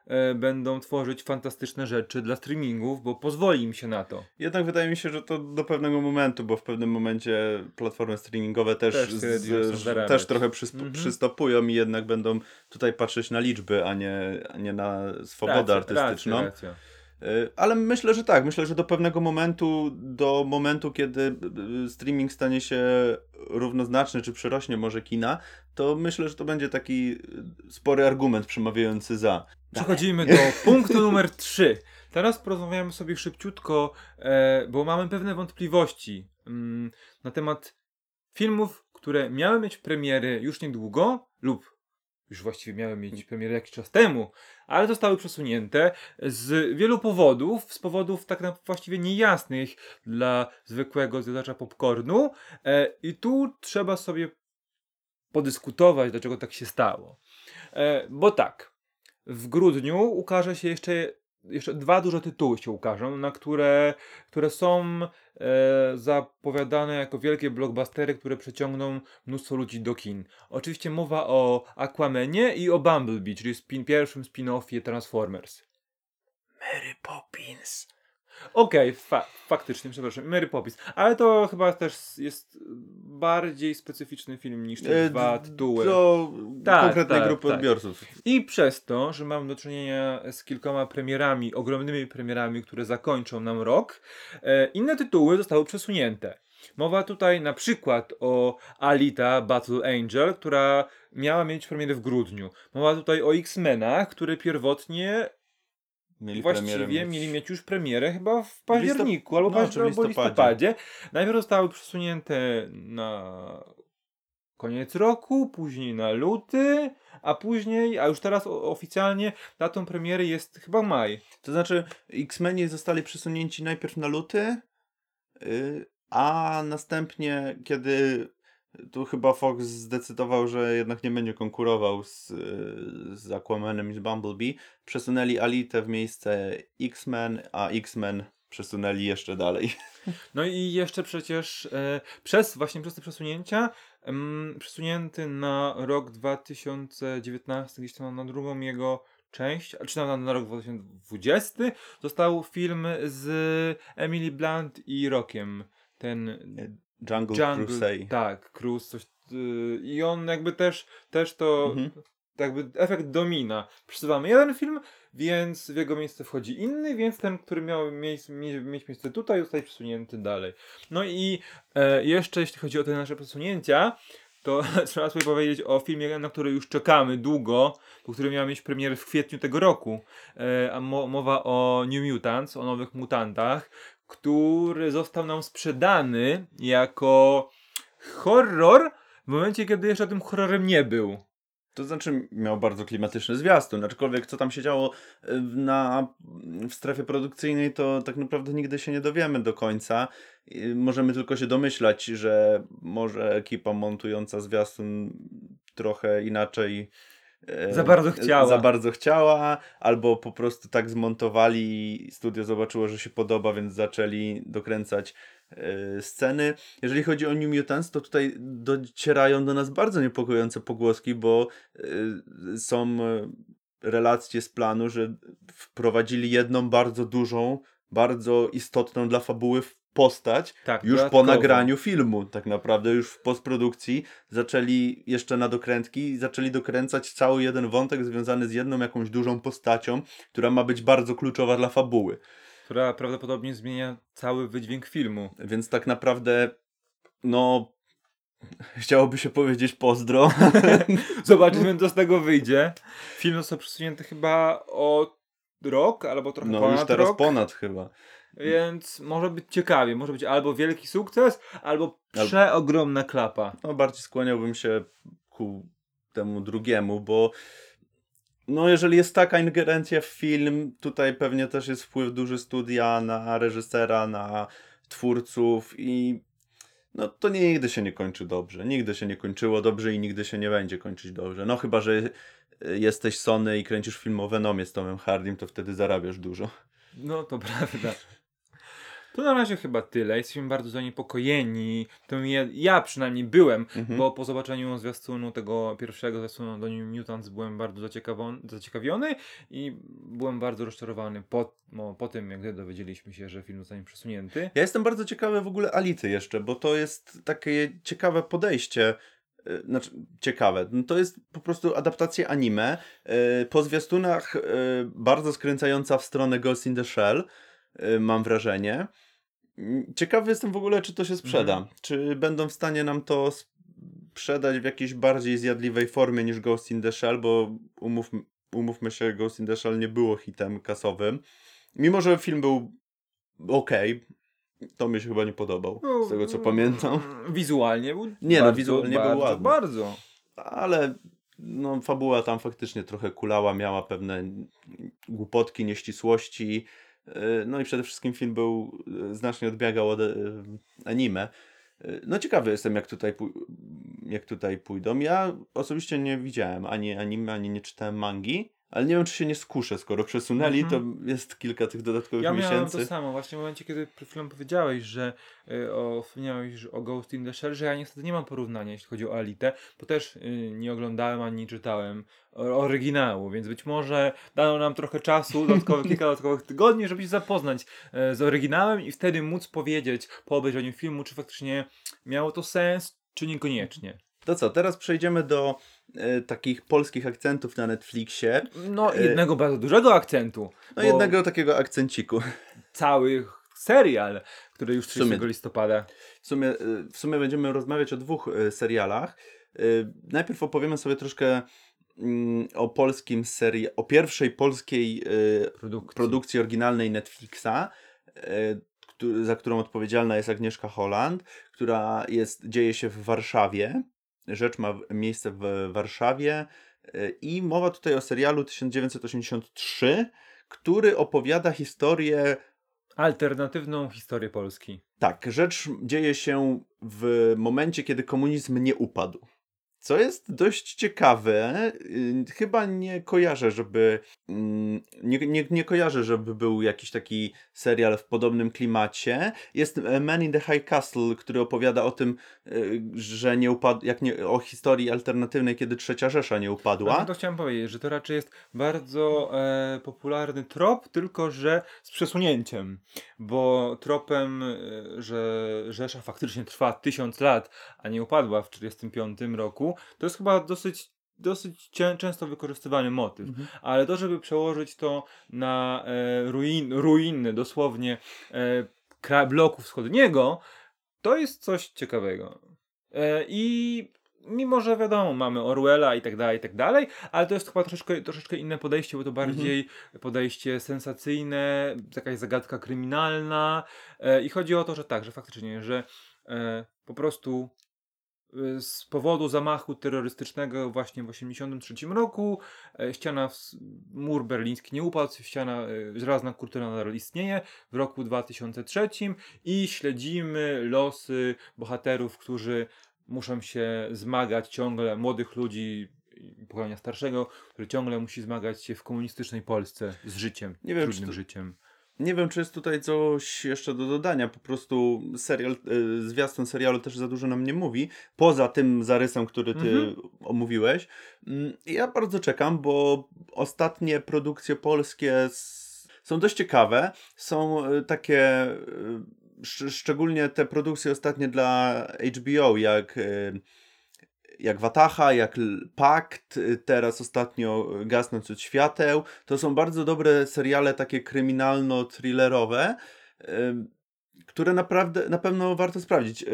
S1: e, będą tworzyć fantastyczne rzeczy dla streamingów, bo pozwoli im się na to.
S2: Jednak wydaje mi się, że to do pewnego momentu, bo w pewnym momencie platformy streamingowe też,
S1: Też
S2: z, z, też trochę przysp-
S1: Mhm.
S2: przystopują i jednak będą tutaj patrzeć na liczby, a nie, a nie na swobodę
S1: Racja,
S2: artystyczną.
S1: Racja, racja.
S2: Y, Ale myślę, że tak. Myślę, że do pewnego momentu, do momentu, kiedy y, streaming stanie się równoznaczny, czy przerośnie może kina, to myślę, że to będzie taki y, spory argument przemawiający za.
S1: Przechodzimy do punktu numer 3. Teraz porozmawiamy sobie szybciutko, e, bo mamy pewne wątpliwości mm, na temat filmów, które miały mieć premiery już niedługo lub już właściwie miały mieć premierę jakiś czas temu, ale zostały przesunięte z wielu powodów, z powodów tak naprawdę właściwie niejasnych dla zwykłego zjadacza popcornu e, i tu trzeba sobie podyskutować, dlaczego tak się stało. E, bo tak, w grudniu ukaże się jeszcze jeszcze dwa duże tytuły się ukażą, na które, które są e, zapowiadane jako wielkie blockbustery, które przyciągną mnóstwo ludzi do kin. Oczywiście mowa o Aquamanie i o Bumblebee, czyli spin, pierwszym spin-offie Transformers. Mary Poppins. Okej, fa faktycznie, przepraszam, Mary Poppins. Ale to chyba też jest bardziej specyficzny film niż te
S2: E,
S1: dwa tytuły.
S2: Do
S1: Tak,
S2: konkretnej
S1: tak,
S2: grupy
S1: tak.
S2: odbiorców.
S1: I przez to, że mam do czynienia z kilkoma premierami, ogromnymi premierami, które zakończą nam rok, e, inne tytuły zostały przesunięte. Mowa tutaj na przykład o Alita Battle Angel, która miała mieć premierę w grudniu. Mowa tutaj o X-Menach, które pierwotnie
S2: Mieli
S1: właściwie mieli mieć już premierę chyba w październiku
S2: listop-
S1: albo,
S2: no,
S1: paź-
S2: czy w
S1: albo
S2: listopadzie.
S1: listopadzie. Najpierw zostały przesunięte na koniec roku, później na luty, a później, a już teraz oficjalnie datą premiery jest chyba maj.
S2: To znaczy, X-Meni zostali przesunięci najpierw na luty, y, a następnie, kiedy tu chyba Fox zdecydował, że jednak nie będzie konkurował z, z Aquamanem i z Bumblebee, przesunęli Alitę w miejsce X-Men, a X-Men przesunęli jeszcze dalej.
S1: No i jeszcze przecież e, przez właśnie przez te przesunięcia em, przesunięty na rok 2019, gdzieś tam na drugą jego część, a czy na, na rok 2020 został film z Emily Blunt i Rockiem. Ten
S2: Jungle,
S1: Jungle,
S2: Crusade.
S1: tak, Cruise, coś. y, I on jakby też, też to
S2: Mhm.
S1: jakby efekt domina. Przesuwamy jeden film, więc w jego miejsce wchodzi inny, więc ten, który miał mieć, mieć, miejsce tutaj, zostaje przesunięty dalej. No i e, jeszcze jeśli chodzi o te nasze przesunięcia, to trzeba sobie powiedzieć o filmie, na który już czekamy długo, bo który miał mieć premierę w kwietniu tego roku. E, mowa o New Mutants, o nowych mutantach, który został nam sprzedany jako horror w momencie, kiedy jeszcze tym horrorem nie był.
S2: To znaczy miał bardzo klimatyczny zwiastun, aczkolwiek co tam się działo y, na, w strefie produkcyjnej, to tak naprawdę nigdy się nie dowiemy do końca. Y, Możemy tylko się domyślać, że może ekipa montująca zwiastun trochę inaczej
S1: Za bardzo chciała.
S2: Za bardzo chciała, albo po prostu tak zmontowali i studio zobaczyło, że się podoba, więc zaczęli dokręcać e, sceny. Jeżeli chodzi o New Mutants, to tutaj docierają do nas bardzo niepokojące pogłoski, bo e, są e, relacje z planu, że wprowadzili jedną bardzo dużą, bardzo istotną dla fabuły postać
S1: Tak,
S2: już po
S1: dodatkowo.
S2: nagraniu filmu, tak naprawdę już w postprodukcji zaczęli jeszcze na dokrętki, zaczęli dokręcać cały jeden wątek związany z jedną jakąś dużą postacią, która ma być bardzo kluczowa dla fabuły.
S1: Która prawdopodobnie zmienia cały wydźwięk filmu.
S2: Więc tak naprawdę, no, chciałoby się powiedzieć pozdro.
S1: Zobaczymy, co z tego wyjdzie. Film został przesunięty chyba o rok, albo trochę
S2: No
S1: ponad
S2: już teraz
S1: rok.
S2: ponad chyba.
S1: Więc może być ciekawie. Może być albo wielki sukces, albo
S2: Al-
S1: przeogromna klapa.
S2: No bardziej skłaniałbym się ku temu drugiemu, bo no jeżeli jest taka ingerencja w film, tutaj pewnie też jest wpływ duży studia na reżysera, na twórców i no to nigdy się nie kończy dobrze. Nigdy się nie kończyło dobrze i nigdy się nie będzie kończyć dobrze. No chyba, że y, jesteś Sony i kręcisz film o Venomie z Tomem Hardym, to wtedy zarabiasz dużo.
S1: No to prawda. To na razie chyba tyle. Jesteśmy bardzo zaniepokojeni. To ja, ja przynajmniej byłem,
S2: Mhm.
S1: bo po zobaczeniu zwiastunu tego pierwszego zwiastunu do New Mutants byłem bardzo zaciekawiony i byłem bardzo rozczarowany po, no, po tym, jak dowiedzieliśmy się, że film zostanie przesunięty.
S2: Ja jestem bardzo ciekawy w ogóle Ality jeszcze, bo to jest takie ciekawe podejście. y, Znaczy, ciekawe. No To jest po prostu adaptacja anime. y, Po zwiastunach y, bardzo skręcająca w stronę Ghost in the Shell, mam wrażenie. Ciekawy jestem w ogóle, czy to się sprzeda.
S1: Mhm.
S2: Czy będą w stanie nam to sprzedać w jakiejś bardziej zjadliwej formie niż Ghost in the Shell, bo umów, umówmy się, Ghost in the Shell nie było hitem kasowym. Mimo, że film był okej, to mi się chyba nie podobał, z tego co pamiętam.
S1: Mm, Wizualnie był
S2: Nie, no,
S1: bardzo,
S2: wizualnie był
S1: bardzo,
S2: ładny.
S1: Bardzo.
S2: Ale no, fabuła tam faktycznie trochę kulała, miała pewne głupotki, nieścisłości. Yy, No i przede wszystkim film był yy, znacznie odbiegał od yy, anime. No ciekawy jestem, jak tutaj, jak tutaj pójdą. Ja osobiście nie widziałem ani anime, ani nie czytałem mangi, Ale nie wiem, czy się nie skuszę, skoro przesunęli,
S1: Mhm.
S2: to jest kilka tych dodatkowych
S1: Ja miałem
S2: miesięcy.
S1: to samo, właśnie w momencie, kiedy przed chwilą powiedziałeś, że y, o, wspomniałeś że o Ghost in the Shell, że ja niestety nie mam porównania, jeśli chodzi o Alitę, bo też y, nie oglądałem ani nie czytałem oryginału, więc być może dano nam trochę czasu, dodatkowych, kilka dodatkowych tygodni, żeby się zapoznać e, z oryginałem i wtedy móc powiedzieć po obejrzeniu filmu, czy faktycznie miało to sens, czy niekoniecznie.
S2: To co, teraz przejdziemy do e, takich polskich akcentów na Netflixie.
S1: No,
S2: E,
S1: jednego bardzo dużego akcentu.
S2: No jednego takiego akcenciku.
S1: Cały serial, który już
S2: W sumie-
S1: 30 listopada.
S2: W sumie, e, w sumie będziemy rozmawiać o dwóch serialach. Najpierw opowiemy sobie troszkę mm, o polskim serii, o pierwszej polskiej
S1: Produkcji.
S2: produkcji oryginalnej Netflixa, za którą odpowiedzialna jest Agnieszka Holland, która jest, dzieje się w Warszawie. Rzecz ma miejsce w Warszawie e, i mowa tutaj o serialu 1983, który opowiada historię
S1: Alternatywną historię Polski.
S2: Tak, rzecz dzieje się w momencie, kiedy komunizm nie upadł. Co jest dość ciekawe, yy, chyba nie kojarzę, żeby mm, nie, nie, nie kojarzę, żeby był jakiś taki serial w podobnym klimacie. Jest e, Man in the High Castle, który opowiada o tym, yy, że nie upadł, jak nie, o historii alternatywnej, kiedy trzecia Rzesza nie upadła.
S1: No to chciałem powiedzieć, że to raczej jest bardzo e, popularny trop, tylko że z przesunięciem. Bo tropem, e, że Rzesza faktycznie trwa tysiąc lat, a nie upadła w 1945 roku, to jest chyba dosyć dosyć cię- często wykorzystywany motyw.
S2: Mhm.
S1: Ale to, żeby przełożyć to na e, ruin, ruiny, dosłownie e, bloku wschodniego, to jest coś ciekawego. E, I mimo, że wiadomo, mamy Orwella i tak dalej, i tak dalej, ale to jest chyba troszeczkę, troszeczkę inne podejście, bo to bardziej podejście sensacyjne, jakaś zagadka kryminalna. E, I chodzi o to, że tak, że faktycznie, że e, po prostu z powodu zamachu terrorystycznego właśnie w 1983 roku e, ściana, mur berliński nie upadł, ściana, e, żelazna kurtyna nadal istnieje w roku 2003 i śledzimy losy bohaterów, którzy muszą się zmagać ciągle, młodych ludzi pokolenia starszego, który ciągle musi zmagać się w komunistycznej Polsce z życiem,
S2: Nie wiem, czy
S1: trudnym
S2: to-
S1: życiem.
S2: Nie wiem, czy jest tutaj coś jeszcze do dodania. Po prostu serial, y, zwiastun serialu też za dużo nam nie mówi. Poza tym zarysem, który ty
S1: Mhm.
S2: omówiłeś. Mm, Ja bardzo czekam, bo ostatnie produkcje polskie s- są dość ciekawe. Są y, takie, sz- szczególnie te produkcje ostatnie dla HBO, jak y, jak Wataha, jak Pakt, y, teraz ostatnio y, Gasnąc od świateł. To są bardzo dobre seriale takie kryminalno-thrillerowe, ym, które naprawdę, na pewno warto sprawdzić.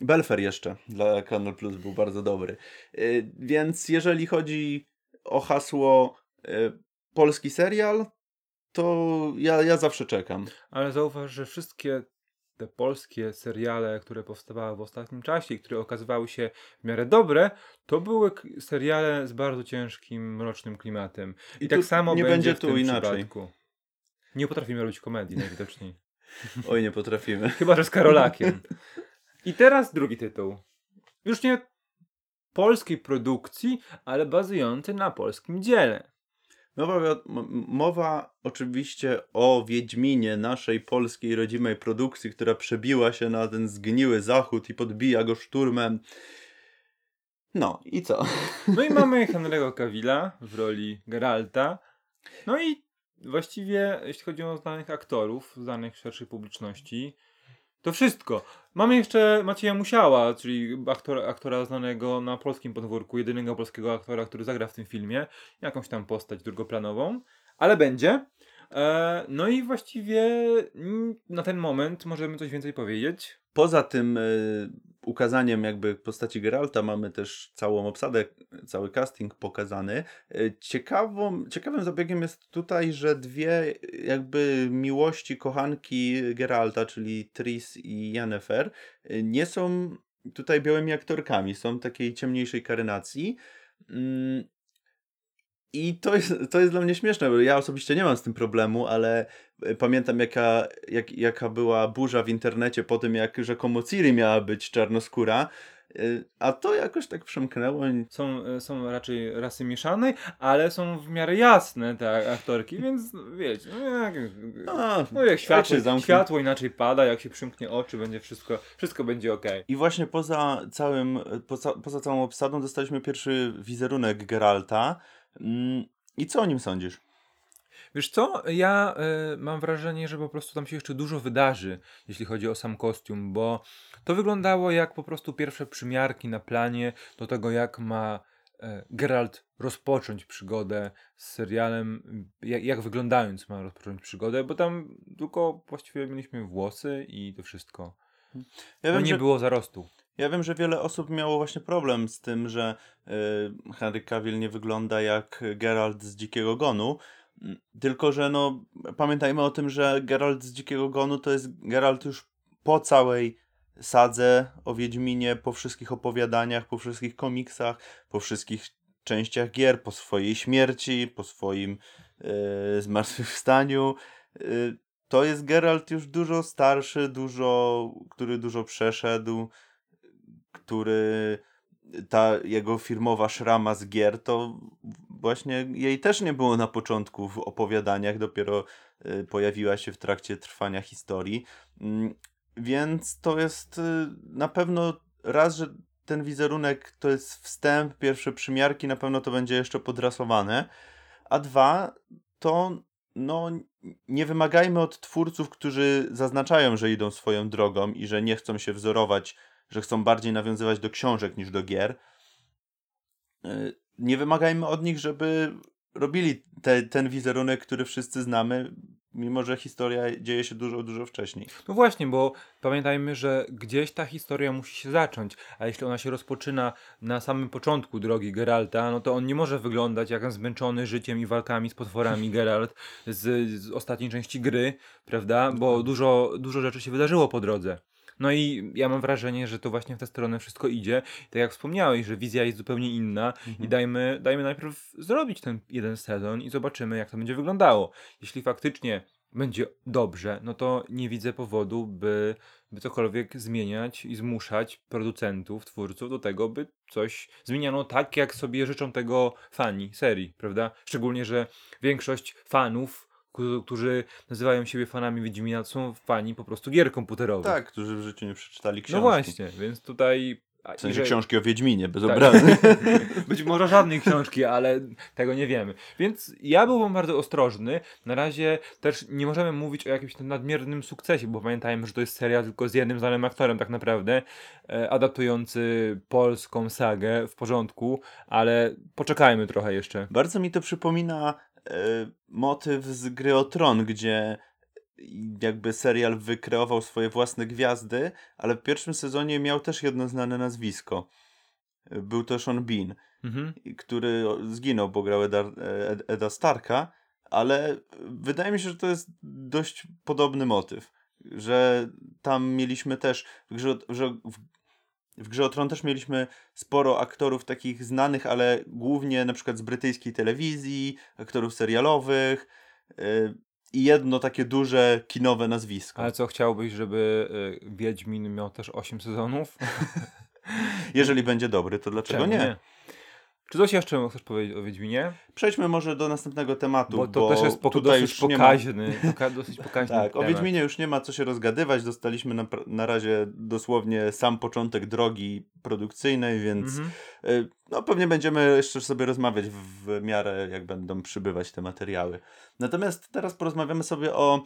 S2: Belfer jeszcze dla Kanal Plus był bardzo dobry. Y, Więc jeżeli chodzi o hasło polski serial, to ja, ja zawsze czekam.
S1: Ale zauważ, że wszystkie te polskie seriale, które powstawały w ostatnim czasie i które okazywały się w miarę dobre, to były seriale z bardzo ciężkim, mrocznym klimatem. I,
S2: I
S1: tak samo
S2: nie
S1: będzie,
S2: będzie
S1: w
S2: tu inaczej.
S1: przypadku. Nie potrafimy robić komedii najwidoczniej.
S2: Oj, nie potrafimy.
S1: Chyba, że z Karolakiem. I teraz drugi tytuł. Już nie polskiej produkcji, ale bazujący na polskim dziele.
S2: Mowa, wi- m- mowa oczywiście o Wiedźminie, naszej polskiej rodzimej produkcji, która przebiła się na ten zgniły zachód i podbija go szturmem. No i co?
S1: No i mamy Henry'ego Cavilla w roli Geralta. No i właściwie, jeśli chodzi o znanych aktorów, znanych szerszej publiczności, to wszystko. Mamy jeszcze Macieja Musiała, czyli aktora, aktora znanego na polskim podwórku, jedynego polskiego aktora, który zagra w tym filmie. Jakąś tam postać drugoplanową, ale będzie. E, no i właściwie mm, na ten moment możemy coś więcej powiedzieć.
S2: Poza tym y, ukazaniem jakby postaci Geralta mamy też całą obsadę, cały casting pokazany. Y, ciekawą, ciekawym zabiegiem jest tutaj, że dwie jakby miłości kochanki Geralta, czyli Tris i Yennefer, nie są tutaj białymi aktorkami, są takiej ciemniejszej karynacji. I to jest, to jest dla mnie śmieszne, bo ja osobiście nie mam z tym problemu, ale e, pamiętam jaka, jak, jaka była burza w internecie po tym, jak rzekomo Ciri miała być czarnoskóra. Y, A to jakoś tak przemknęło.
S1: Są, e, są raczej rasy mieszanej, ale są w miarę jasne te aktorki, więc no, wiecie, no jak,
S2: A,
S1: no jak światło, światło inaczej pada, jak się przymknie oczy, będzie wszystko, wszystko będzie okej.
S2: I właśnie poza całym, poza, poza całą obsadą dostaliśmy pierwszy wizerunek Geralta. Mm, I co o nim sądzisz?
S1: Wiesz co, ja e, mam wrażenie, że po prostu tam się jeszcze dużo wydarzy, jeśli chodzi o sam kostium, bo to wyglądało jak po prostu pierwsze przymiarki na planie do tego, jak ma e, Geralt rozpocząć przygodę z serialem, jak, jak wyglądając ma rozpocząć przygodę, bo tam tylko właściwie mieliśmy włosy i to wszystko.
S2: Ja
S1: No
S2: wiem,
S1: nie
S2: że,
S1: było zarostu.
S2: Ja wiem, że wiele osób miało właśnie problem z tym, że y, Henry Cavill nie wygląda jak Geralt z Dzikiego Gonu. Mm, Tylko, że no, pamiętajmy o tym, że Geralt z Dzikiego Gonu to jest Geralt już po całej sadze o Wiedźminie, po wszystkich opowiadaniach, po wszystkich komiksach, po wszystkich częściach gier, po swojej śmierci, po swoim yy, zmartwychwstaniu. Yy, to jest Geralt już dużo starszy, dużo, który dużo przeszedł, który ta jego firmowa szrama z gier, to właśnie jej też nie było na początku w opowiadaniach, dopiero y, pojawiła się w trakcie trwania historii. Mm, Więc to jest y, na pewno raz, że ten wizerunek to jest wstęp, pierwsze przymiarki, na pewno to będzie jeszcze podrasowane, a dwa, to no nie wymagajmy od twórców, którzy zaznaczają, że idą swoją drogą i że nie chcą się wzorować, że chcą bardziej nawiązywać do książek niż do gier. y, Nie wymagajmy od nich, żeby robili te, ten wizerunek, który wszyscy znamy, mimo że historia dzieje się dużo, dużo wcześniej.
S1: No właśnie, bo pamiętajmy, że gdzieś ta historia musi się zacząć, a jeśli ona się rozpoczyna na samym początku drogi Geralta, no to on nie może wyglądać jak zmęczony życiem i walkami z potworami Geralt z, z ostatniej części gry, prawda? Bo dużo, dużo rzeczy się wydarzyło po drodze. No i ja mam wrażenie, że to właśnie w tę stronę wszystko idzie. Tak jak wspomniałeś, że wizja jest zupełnie inna i dajmy, dajmy najpierw zrobić ten jeden sezon i zobaczymy, jak to będzie wyglądało. Jeśli faktycznie będzie dobrze, no to nie widzę powodu, by, by cokolwiek zmieniać i zmuszać producentów, twórców do tego, by coś zmieniano tak, jak sobie życzą tego fani serii, prawda? Szczególnie, że większość fanów, którzy- nazywają siebie fanami Wiedźmina, są fani po prostu gier komputerowych.
S2: Tak, którzy w życiu nie przeczytali książki.
S1: No właśnie, więc tutaj...
S2: W sensie
S1: że-
S2: książki o Wiedźminie, bez
S1: tak.
S2: obrazy.
S1: Być może żadnej książki, ale tego nie wiemy. Więc ja byłbym bardzo ostrożny. Na razie też nie możemy mówić o jakimś nadmiernym sukcesie, bo pamiętajmy, że to jest seria tylko z jednym znanym aktorem tak naprawdę, e, adaptujący polską sagę w porządku, ale poczekajmy trochę jeszcze.
S2: Bardzo mi to przypomina motyw z gry o Tron, gdzie jakby serial wykreował swoje własne gwiazdy, ale w pierwszym sezonie miał też jedno znane nazwisko. E, Był to Sean Bean,
S1: Mhm.
S2: który zginął, bo grał Eda, Ed- Eda Starka, ale wydaje mi się, że to jest dość podobny motyw. Że tam mieliśmy też, o- że w, w grze o Tron też mieliśmy sporo aktorów takich znanych, ale głównie na przykład z brytyjskiej telewizji, aktorów serialowych yy, i jedno takie duże kinowe nazwisko.
S1: Ale co, chciałbyś, żeby y, Wiedźmin miał też 8 sezonów?
S2: Jeżeli będzie dobry, to dlaczego
S1: Czemu
S2: nie?
S1: Czy coś jeszcze chcesz powiedzieć o Wiedźminie?
S2: Przejdźmy może do następnego tematu,
S1: Bo to też jest
S2: tutaj
S1: dosyć pokaźny, poka- dosyć pokaźny
S2: Tak, o
S1: temat.
S2: Wiedźminie już nie ma co się rozgadywać. Dostaliśmy na, na razie dosłownie sam początek drogi produkcyjnej, więc
S1: Mhm.
S2: y, no, pewnie będziemy jeszcze sobie rozmawiać w, w miarę, jak będą przybywać te materiały. Natomiast teraz porozmawiamy sobie o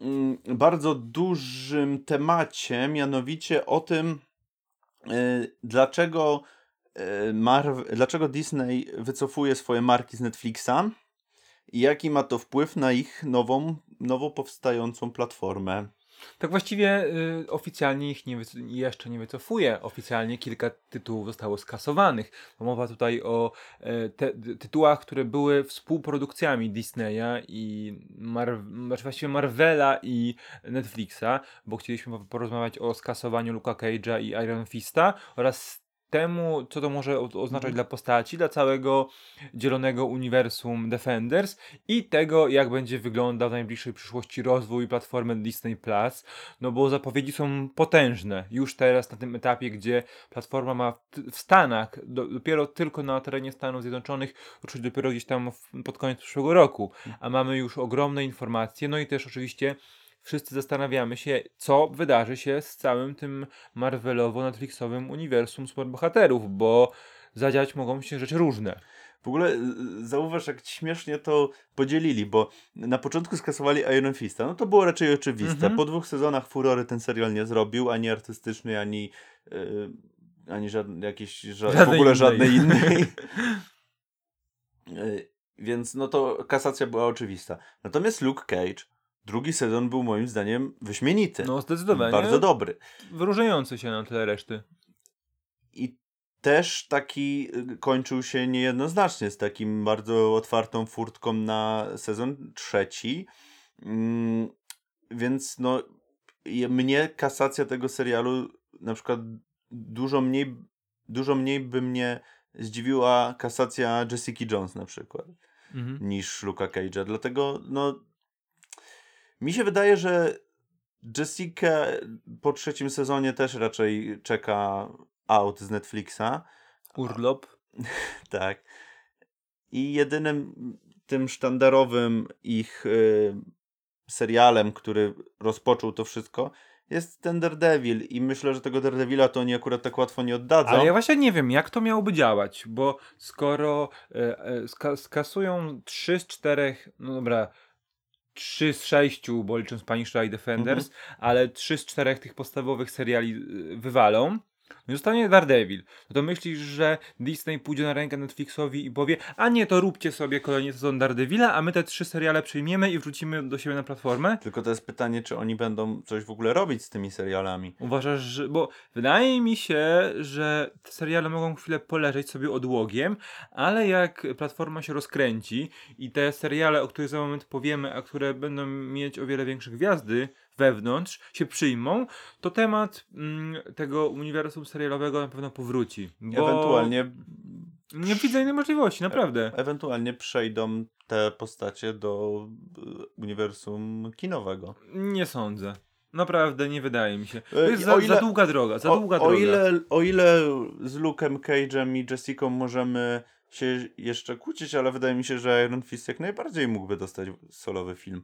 S2: mm, bardzo dużym temacie, mianowicie o tym, y, dlaczego, y, Marv- dlaczego Disney wycofuje swoje marki z Netflixa i jaki ma to wpływ na ich nową, nowo powstającą platformę.
S1: Tak właściwie y, oficjalnie ich nie jeszcze nie wycofuje. Oficjalnie kilka tytułów zostało skasowanych. Mowa tutaj o e, te, ty- tytułach, które były współprodukcjami Disneya i Mar- znaczy właściwie Marvela i Netflixa, bo chcieliśmy po- porozmawiać o skasowaniu Luka Cage'a i Iron Fista oraz temu, co to może oznaczać
S2: Mhm.
S1: dla postaci, dla całego dzielonego uniwersum Defenders i tego, jak będzie wyglądał w najbliższej przyszłości rozwój platformy Disney Plus, no bo zapowiedzi są potężne. Już teraz na tym etapie, gdzie platforma ma w, Stanach, do, dopiero tylko na terenie Stanów Zjednoczonych, ruszyć dopiero gdzieś tam pod koniec przyszłego roku, a mamy już ogromne informacje, no i też oczywiście wszyscy zastanawiamy się, co wydarzy się z całym tym Marvelowo-Netflixowym uniwersum superbohaterów, bo zadziać mogą się rzeczy różne.
S2: W ogóle y, y, zauważ, jak śmiesznie to podzielili, bo na początku skasowali Iron Fista. No to było raczej oczywiste.
S1: Mhm.
S2: Po dwóch sezonach furory ten serial nie zrobił, ani artystyczny, ani, y, ani żadnej, jakiejś, ża- w ogóle
S1: innej.
S2: żadnej innej. Y, Więc no to kasacja była oczywista. Natomiast Luke Cage, drugi sezon był moim zdaniem wyśmienity.
S1: No zdecydowanie
S2: bardzo dobry.
S1: wyróżniający się na tle reszty.
S2: I też taki y, kończył się niejednoznacznie z takim bardzo otwartą furtką na sezon trzeci. Mm, więc no mnie kasacja tego serialu na przykład dużo mniej dużo mniej by mnie zdziwiła kasacja Jessica Jones na przykład
S1: Mhm.
S2: niż Luka Cage'a. Dlatego no mi się wydaje, że Jessica po trzecim sezonie też raczej czeka out z Netflixa.
S1: Urlop.
S2: Tak. I jedynym tym sztandarowym ich y, serialem, który rozpoczął to wszystko, jest ten Daredevil. I myślę, że tego Daredevila to oni akurat tak łatwo nie oddadzą.
S1: Ale ja właśnie nie wiem, jak to miałoby działać, bo skoro e, ska, skasują 3 z 4, no dobra, 3 z 6, bo licząc Punisher i Defenders, ale 3 z 4 tych podstawowych seriali e, wywalą, no zostanie Daredevil. No to myślisz, że Disney pójdzie na rękę Netflixowi i powie, a nie, to róbcie sobie kolejny sezon Daredevila, a my te trzy seriale przyjmiemy i wrócimy do siebie na platformę?
S2: Tylko to jest pytanie, czy oni będą coś w ogóle robić z tymi serialami.
S1: Uważasz, że. Bo wydaje mi się, że te seriale mogą chwilę poleżeć sobie odłogiem, ale jak platforma się rozkręci i te seriale, o których za moment powiemy, a które będą mieć o wiele większe gwiazdy wewnątrz, się przyjmą, to temat mm, tego uniwersum serialowego na pewno powróci.
S2: Ewentualnie,
S1: Nie widzę innej możliwości, naprawdę.
S2: ewentualnie przejdą te postacie do y, uniwersum kinowego.
S1: Nie sądzę. Naprawdę nie wydaje mi się. To
S2: E,
S1: jest za,
S2: o
S1: za
S2: ile-
S1: długa droga, za
S2: o,
S1: długa
S2: o,
S1: droga.
S2: ile, o ile z Luke'em Cage'em i Jessicą możemy się jeszcze kłócić, ale wydaje mi się, że Iron Fist jak najbardziej mógłby dostać solowy film.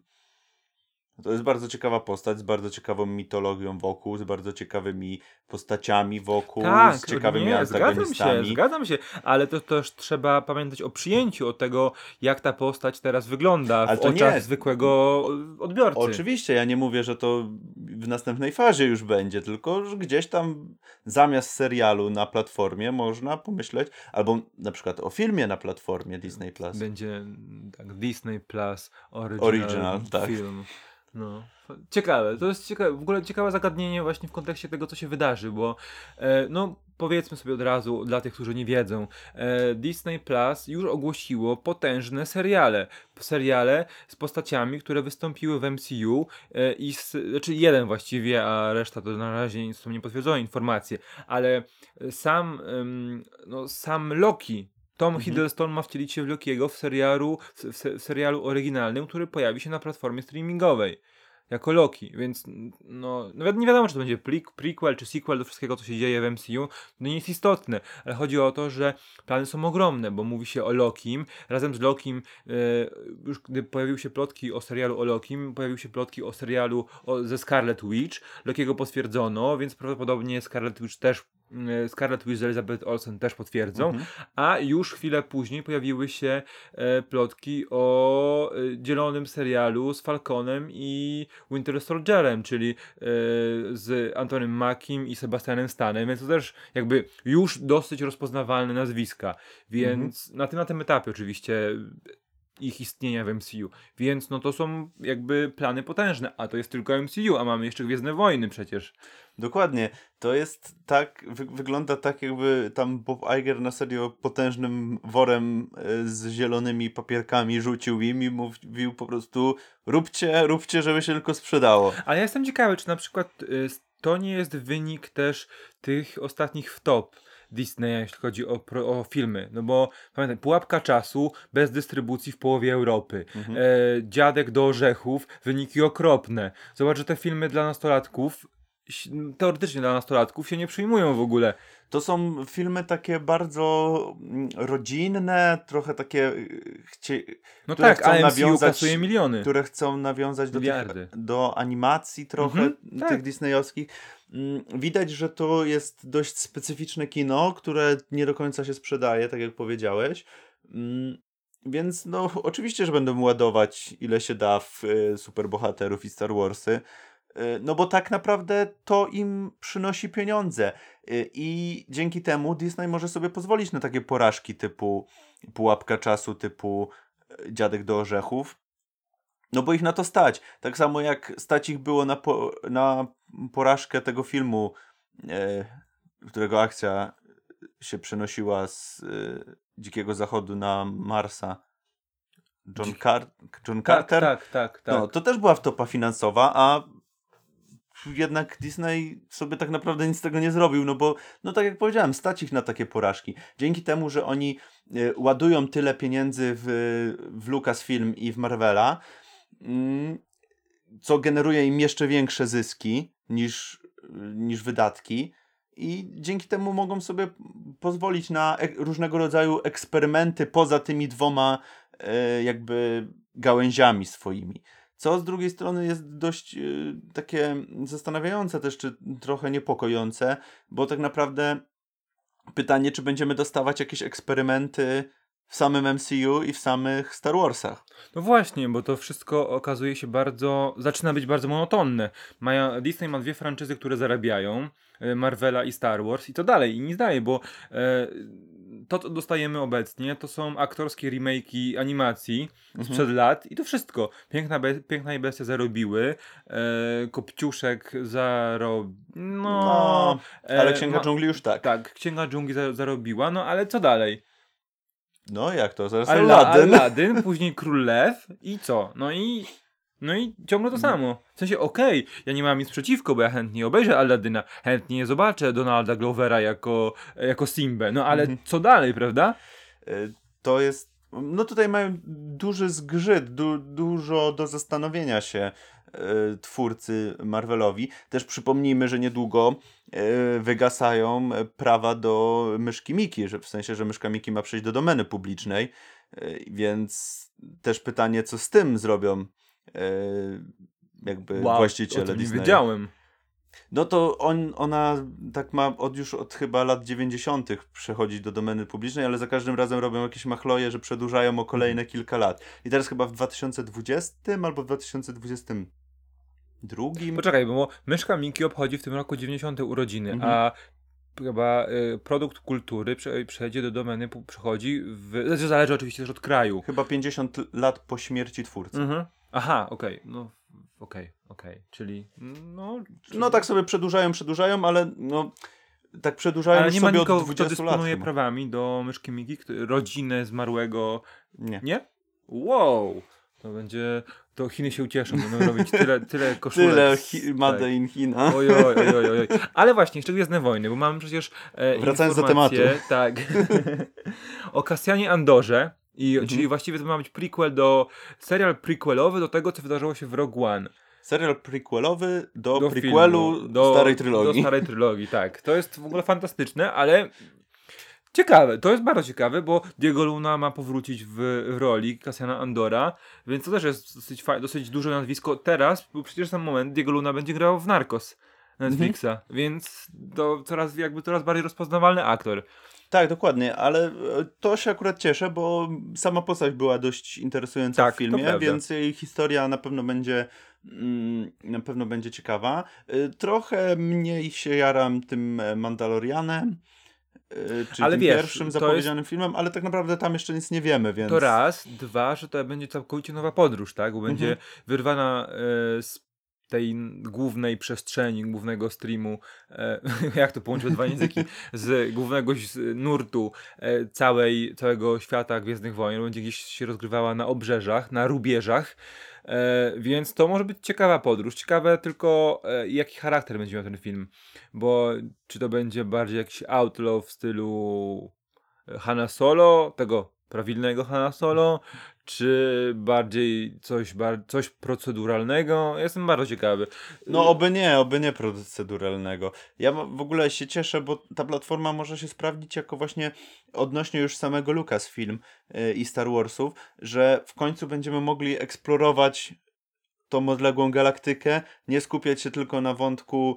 S2: To jest bardzo ciekawa postać, z bardzo ciekawą mitologią wokół, z bardzo ciekawymi postaciami wokół, z ciekawymi
S1: Tak, nie, zgadzam
S2: antagonistami.
S1: się, zgadzam się, ale to też trzeba pamiętać o przyjęciu od tego, jak ta postać teraz wygląda
S2: Ale
S1: w
S2: to
S1: oczach
S2: nie.
S1: zwykłego odbiorcy.
S2: Oczywiście, ja nie mówię, że to w następnej fazie już będzie, tylko że gdzieś tam zamiast serialu na platformie można pomyśleć, albo na przykład o filmie na platformie Disney Plus.
S1: Będzie tak, Disney Plus Original,
S2: Original, tak.
S1: film. No. Ciekawe, to jest ciekawe, w ogóle ciekawe zagadnienie właśnie w kontekście tego, co się wydarzy, bo e, no powiedzmy sobie od razu dla tych, którzy nie wiedzą, e, Disney Plus już ogłosiło potężne seriale. Seriale z postaciami, które wystąpiły w MCU e, i z, znaczy jeden właściwie, a reszta to na razie są niepotwierdzone informacje, ale sam, em, no, sam Loki Tom
S2: Mhm.
S1: Hiddleston ma wcielić się w Lokiego w serialu, w, se- w serialu oryginalnym, który pojawi się na platformie streamingowej. Jako Loki, więc no, nawet nie wiadomo, czy to będzie pre- prequel czy sequel do wszystkiego, co się dzieje w MCU. No nie jest istotne, ale chodzi o to, że plany są ogromne, bo mówi się o Lokim. Razem z Lokim, e, już gdy pojawiły się plotki o serialu o Lokim, pojawiły się plotki o serialu o, ze Scarlet Witch. Lokiego potwierdzono, więc prawdopodobnie Scarlet Witch też e, Scarlet Witch z Elizabeth Olsen też potwierdzą.
S2: Mhm.
S1: A już chwilę później pojawiły się e, plotki o e, dzielonym serialu z Falconem i Winter Soldierem, czyli e, z Antonym Mackiem i Sebastianem Stanem, więc to też jakby już dosyć rozpoznawalne nazwiska. Więc na tym na tym etapie oczywiście ich istnienia w MCU. Więc no to są jakby plany potężne, a to jest tylko MCU, a mamy jeszcze Gwiezdne Wojny przecież.
S2: Dokładnie. To jest tak, wy, wygląda tak jakby tam Bob Iger na serio potężnym worem e, z zielonymi papierkami rzucił im i mówił po prostu róbcie, róbcie, żeby się tylko sprzedało.
S1: Ale ja jestem ciekawy, czy na przykład y, to nie jest wynik też tych ostatnich wtop. Disneya, jeśli chodzi o, o filmy. No bo pamiętaj, pułapka czasu bez dystrybucji w połowie Europy.
S2: Mhm.
S1: E, dziadek do orzechów, wyniki okropne. Zobacz, że te filmy dla nastolatków, teoretycznie dla nastolatków, się nie przyjmują w ogóle.
S2: To są filmy takie bardzo mm, rodzinne, trochę takie, y, chcie,
S1: No
S2: które
S1: tak,
S2: chcą
S1: a MCU
S2: nawiązać-
S1: miliony.
S2: które chcą nawiązać do, tych, do animacji trochę
S1: Mhm, tak.
S2: tych disneyowskich. Mm, Widać, że to jest dość specyficzne kino, które nie do końca się sprzedaje, tak jak powiedziałeś. Mm, Więc no, oczywiście, że będą ładować ile się da w y, superbohaterów i Star Warsy. Y, No bo tak naprawdę to im przynosi pieniądze. Y, I dzięki temu Disney może sobie pozwolić na takie porażki typu Pułapka Czasu, typu y, Dziadek do Orzechów. No bo ich na to stać. Tak samo jak stać ich było na, po, na porażkę tego filmu, e, którego akcja się przenosiła z e, Dzikiego Zachodu na Marsa. John, Car- John
S1: Tak,
S2: Carter.
S1: tak, tak, tak.
S2: No, to też była wtopa finansowa, a jednak Disney sobie tak naprawdę nic z tego nie zrobił, no bo, no tak jak powiedziałem, stać ich na takie porażki. Dzięki temu, że oni e, ładują tyle pieniędzy w, w Lucasfilm i w Marvela, mm, co generuje im jeszcze większe zyski niż, niż wydatki. I dzięki temu mogą sobie pozwolić na różnego rodzaju eksperymenty poza tymi dwoma e, jakby gałęziami swoimi. Co z drugiej strony jest dość y, takie zastanawiające też, czy trochę niepokojące, bo tak naprawdę pytanie, czy będziemy dostawać jakieś eksperymenty w samym MCU i w samych Star Warsach.
S1: No właśnie, bo to wszystko okazuje się bardzo, zaczyna być bardzo monotonne. Maja, Disney ma dwie franczyzy, które zarabiają, e, Marvela i Star Wars i to dalej, i nic dalej, bo e, to, co dostajemy obecnie, to są aktorskie remake'i animacji sprzed lat i to wszystko. Piękna, be, Piękna i Bestia zarobiły, e, Kopciuszek zarobił, no...
S2: No,
S1: e,
S2: Ale Księga
S1: no,
S2: Dżungli już tak.
S1: Tak, Księga Dżungli za, zarobiła, no ale co dalej?
S2: No jak to? Zaraz Aladdin.
S1: Aladdin, później Król Lew i co? No i no i ciągle to samo. W sensie, okej, ja nie mam nic przeciwko, bo ja chętnie obejrzę Aladyna, chętnie zobaczę Donalda Glovera jako, jako Simbę, no ale
S2: Mhm.
S1: co dalej, prawda?
S2: Y, To jest. No tutaj mają duży zgrzyt, du, dużo do zastanowienia się y, twórcy Marvelowi. Też przypomnijmy, że niedługo y, wygasają prawa do myszki Miki, że w sensie, że myszka Miki ma przejść do domeny publicznej, y, więc też pytanie, co z tym zrobią y, jakby właściciele
S1: o tym nie
S2: Disneya.
S1: wiedziałem.
S2: No to on, ona tak ma od już od chyba lat 90. przechodzić do domeny publicznej, ale za każdym razem robią jakieś machloje, że przedłużają o kolejne kilka lat. I teraz chyba w 2020 albo w 2022.
S1: Poczekaj, bo Myszka Miki obchodzi w tym roku 90. urodziny,
S2: Mhm.
S1: a chyba y, produkt kultury prze, przejdzie do domeny, przychodzi w... Znaczy zależy oczywiście też od kraju.
S2: Chyba 50 lat po śmierci twórcy.
S1: Mhm. Aha, okej, no okej, okej, czyli no...
S2: No tak sobie przedłużają, przedłużają, ale no tak przedłużają
S1: Ale nie ma
S2: sobie
S1: nikogo,
S2: od
S1: kto
S2: 20 lat.
S1: dysponuje
S2: chyba.
S1: prawami do myszki Miki, kto, rodzinę zmarłego.
S2: Nie.
S1: Nie? Wow! To będzie. To Chiny się ucieszą, będą robić tyle, tyle koszulek.
S2: Tyle hi- Made in China.
S1: Oj, oj, oj, oj. Ale właśnie, jeszcze Gwiezdne Wojny, bo mamy przecież e,
S2: Wracając do tematu.
S1: Tak. o Kasjanie Andorze, i,
S2: Mhm.
S1: czyli właściwie to ma być prequel do, serial prequelowy do tego, co wydarzyło się w Rogue One.
S2: Serial prequelowy do,
S1: do
S2: prequelu
S1: filmu, do
S2: starej trylogii.
S1: Do starej trylogii, tak. To jest w ogóle fantastyczne, ale ciekawe. To jest bardzo ciekawe, bo Diego Luna ma powrócić w, roli Cassiana Andora, więc to też jest dosyć, dosyć duże nazwisko teraz, bo przecież na moment Diego Luna będzie grał w Narcos Netflixa, więc to coraz jakby coraz bardziej rozpoznawalny aktor.
S2: Tak, dokładnie, ale e, to się akurat cieszę, bo sama postać była dość interesująca
S1: Tak,
S2: w filmie, więc jej historia na pewno będzie mm, na pewno będzie ciekawa. E, Trochę mniej się jaram tym Mandalorianem, e, czyli
S1: Ale
S2: tym
S1: wiesz,
S2: pierwszym zapowiedzianym filmem, ale tak naprawdę tam jeszcze nic nie wiemy, więc...
S1: To raz, dwa, że to będzie całkowicie nowa podróż, tak? Bo będzie
S2: Mhm.
S1: wyrwana e, z tej głównej przestrzeni, głównego streamu, e, jak to połączyć dwa języki, z głównego z nurtu e, całej, całego świata Gwiezdnych Wojen, będzie gdzieś się rozgrywała na obrzeżach, na rubieżach, e, więc to może być ciekawa podróż. Ciekawe tylko, e, jaki charakter będzie miał ten film, bo czy to będzie bardziej jakiś outlaw w stylu Hanna Solo, tego prawilnego Hanna Solo, czy bardziej coś, coś proceduralnego? Jestem bardzo ciekawy.
S2: No oby nie, oby nie proceduralnego. Ja w ogóle się cieszę, bo ta platforma może się sprawdzić jako właśnie odnośnie już samego Lucasfilm yy, i Star Warsów, że w końcu będziemy mogli eksplorować tą odległą galaktykę, nie skupiać się tylko na wątku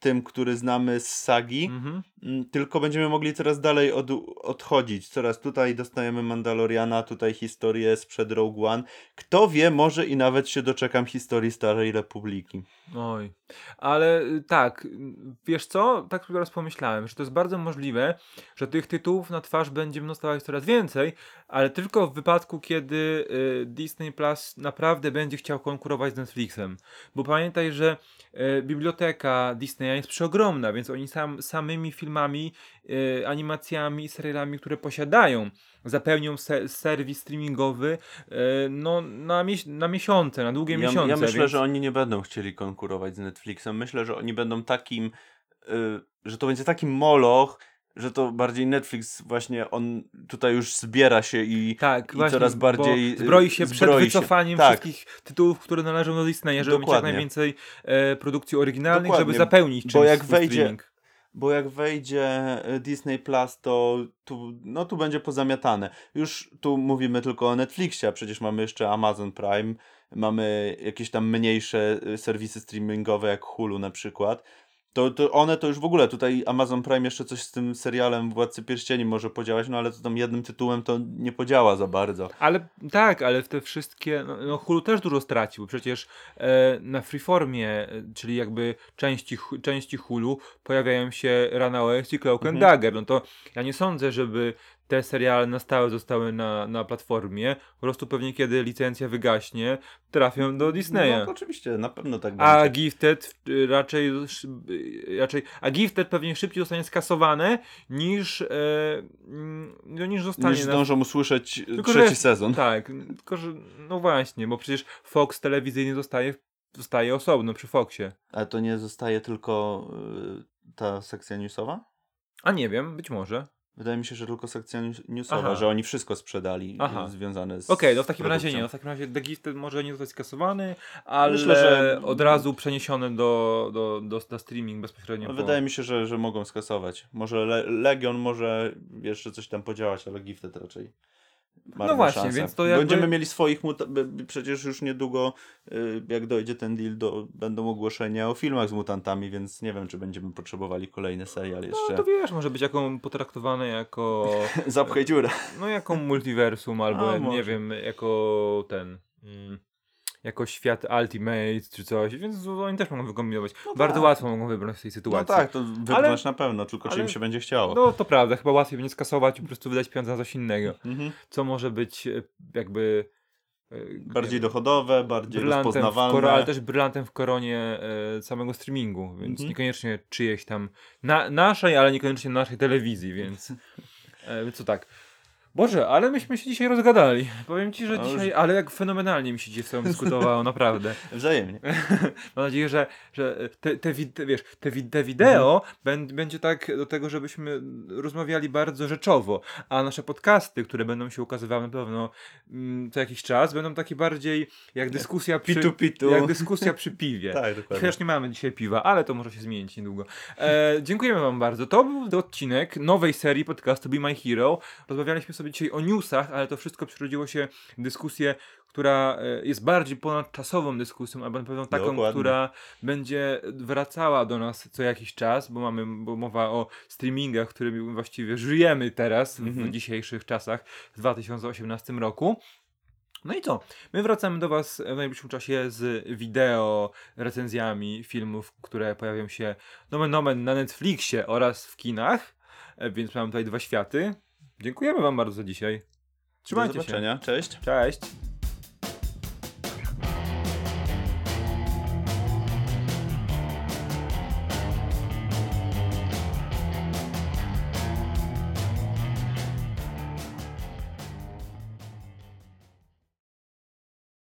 S2: tym, który znamy z sagi,
S1: Mhm.
S2: Mm, Tylko będziemy mogli coraz dalej od, odchodzić. Coraz tutaj dostajemy Mandaloriana, tutaj historię sprzed Rogue One. Kto wie, może i nawet się doczekam historii Starej Republiki.
S1: Oj, ale y, tak, y, wiesz co? Tak sobie teraz pomyślałem, że to jest bardzo możliwe, że tych tytułów na twarz będziemy dostawać coraz więcej, ale tylko w wypadku, kiedy y, Disney Plus naprawdę będzie chciał konkurować z Netflixem. Bo pamiętaj, że y, biblioteka Disneya jest przeogromna, więc oni sam, samymi filmami, y, animacjami, serialami, które posiadają, zapełnią se serwis streamingowy y, no, na, mies na miesiące, na długie
S2: Ja,
S1: miesiące.
S2: ja myślę,
S1: więc...
S2: że oni nie będą chcieli konkurować z Netflixem. Myślę, że oni będą takim, y, że to będzie takim moloch, że to bardziej Netflix właśnie on tutaj już zbiera się i,
S1: Tak,
S2: i
S1: właśnie,
S2: coraz bardziej
S1: bo
S2: y,
S1: zbroi się przed
S2: zbroi się.
S1: wycofaniem
S2: Tak.
S1: wszystkich tytułów, które należą do Disneya, żeby mieć jak
S2: Dokładnie.
S1: najwięcej e, produkcji oryginalnych,
S2: Dokładnie,
S1: żeby zapełnić
S2: bo
S1: czymś
S2: jak
S1: swój
S2: wejdzie-
S1: streaming.
S2: Bo jak wejdzie y, Disney Plus, to tu, no, tu będzie pozamiatane. Już tu mówimy tylko o Netflixie, a przecież mamy jeszcze Amazon Prime, mamy jakieś tam mniejsze y, serwisy streamingowe jak Hulu na przykład. To, to one to już w ogóle tutaj Amazon Prime jeszcze coś z tym serialem Władcy Pierścieni może podziałać, no ale to tam jednym tytułem to nie podziała za bardzo.
S1: Ale tak, ale w te wszystkie, no, no Hulu też dużo stracił, przecież e, na Freeformie, e, czyli jakby części, części Hulu pojawiają się Rana OS i Cloak
S2: Mhm.
S1: Dagger, no to ja nie sądzę, żeby te seriale na stałe zostały na, na platformie, po prostu pewnie kiedy licencja wygaśnie, trafią do Disneya.
S2: No, oczywiście, na pewno tak
S1: A
S2: będzie.
S1: Gifted y, raczej, y, raczej. A Gifted pewnie szybciej zostanie skasowane niż. E, no, niż zostanie.
S2: Niż
S1: na-
S2: zdążą usłyszeć y,
S1: Tylko,
S2: trzeci
S1: że-
S2: sezon.
S1: Tak, tylko że. No właśnie, bo przecież Fox telewizyjny zostaje, zostaje osobno przy Foxie.
S2: Ale to nie zostaje tylko y, ta sekcja newsowa?
S1: A nie wiem, być może.
S2: Wydaje mi się, że tylko sekcja news- newsowa,
S1: Aha.
S2: że oni wszystko sprzedali
S1: Aha.
S2: związane z.
S1: Okej, no w takim razie
S2: produkcją.
S1: nie. No w takim razie The może nie zostać skasowany, ale
S2: Myślę, że-
S1: od razu przeniesiony do, do, do, do streaming bezpośrednio.
S2: No,
S1: po...
S2: wydaje mi się, że, że mogą skasować. Może Le Legion może jeszcze coś tam podziałać, ale Gifted raczej.
S1: No właśnie,
S2: szanse.
S1: więc to jakby-
S2: Będziemy mieli swoich przecież już niedługo, y, jak dojdzie ten deal, do, będą ogłoszenia o filmach z mutantami, więc nie wiem, czy będziemy potrzebowali kolejny serial
S1: No
S2: jeszcze.
S1: to wiesz, może być jaką potraktowane jako.
S2: Zapchaj dziurę.
S1: No jako multiversum, albo
S2: A,
S1: nie wiem, jako ten. Mm, jako świat Ultimate czy coś, więc oni też mogą wykombinować.
S2: No
S1: Bardzo
S2: tak.
S1: łatwo mogą wybrać z tej
S2: No
S1: sytuacji.
S2: tak, to wybrać na pewno, tylko czy im się będzie chciało.
S1: No to prawda, chyba łatwiej będzie skasować i po prostu wydać pieniądze na coś innego.
S2: Mhm.
S1: Co może być e, jakby. e,
S2: Bardziej dochodowe, bardziej rozpoznawalne.
S1: koro, ale też brylantem w koronie e, samego streamingu, więc
S2: Mhm.
S1: niekoniecznie czyjeś tam na, naszej, ale niekoniecznie naszej telewizji, więc e, więc co tak. Boże, ale myśmy się dzisiaj rozgadali. Powiem ci, że
S2: No już-
S1: dzisiaj, ale jak fenomenalnie mi się dzisiaj z tobą dyskutowało, naprawdę.
S2: Wzajemnie.
S1: Mam nadzieję, że, że te, te, te, wiesz, te, te wideo
S2: Mhm.
S1: bę- będzie tak do tego, żebyśmy rozmawiali bardzo rzeczowo, a nasze podcasty, które będą się ukazywały na pewno mm, co jakiś czas, będą takie bardziej jak dyskusja przy,
S2: Pitu pitu.
S1: jak dyskusja przy piwie.
S2: Tak, dokładnie.
S1: Chociaż nie mamy dzisiaj piwa, ale to może się zmienić niedługo. E, dziękujemy Wam bardzo. To był odcinek nowej serii podcastu Be My Hero. Rozmawialiśmy sobie dzisiaj o newsach, ale to wszystko przerodziło się w dyskusję, która e, jest bardziej ponadczasową dyskusją, albo na pewno taką,
S2: Dokładnie.
S1: która będzie wracała do nas co jakiś czas, bo mamy bo mowa o streamingach, którymi właściwie żyjemy teraz, w
S2: Mhm.
S1: dzisiejszych czasach, w 2018 roku. No i co? My wracamy do Was w najbliższym czasie z wideo, recenzjami filmów, które pojawią się nomen nomen na Netflixie oraz w kinach, E, więc mamy tutaj dwa światy. Dziękujemy Wam bardzo za dzisiaj.
S2: Do
S1: Trzymajcie się.
S2: Cześć.
S1: Cześć.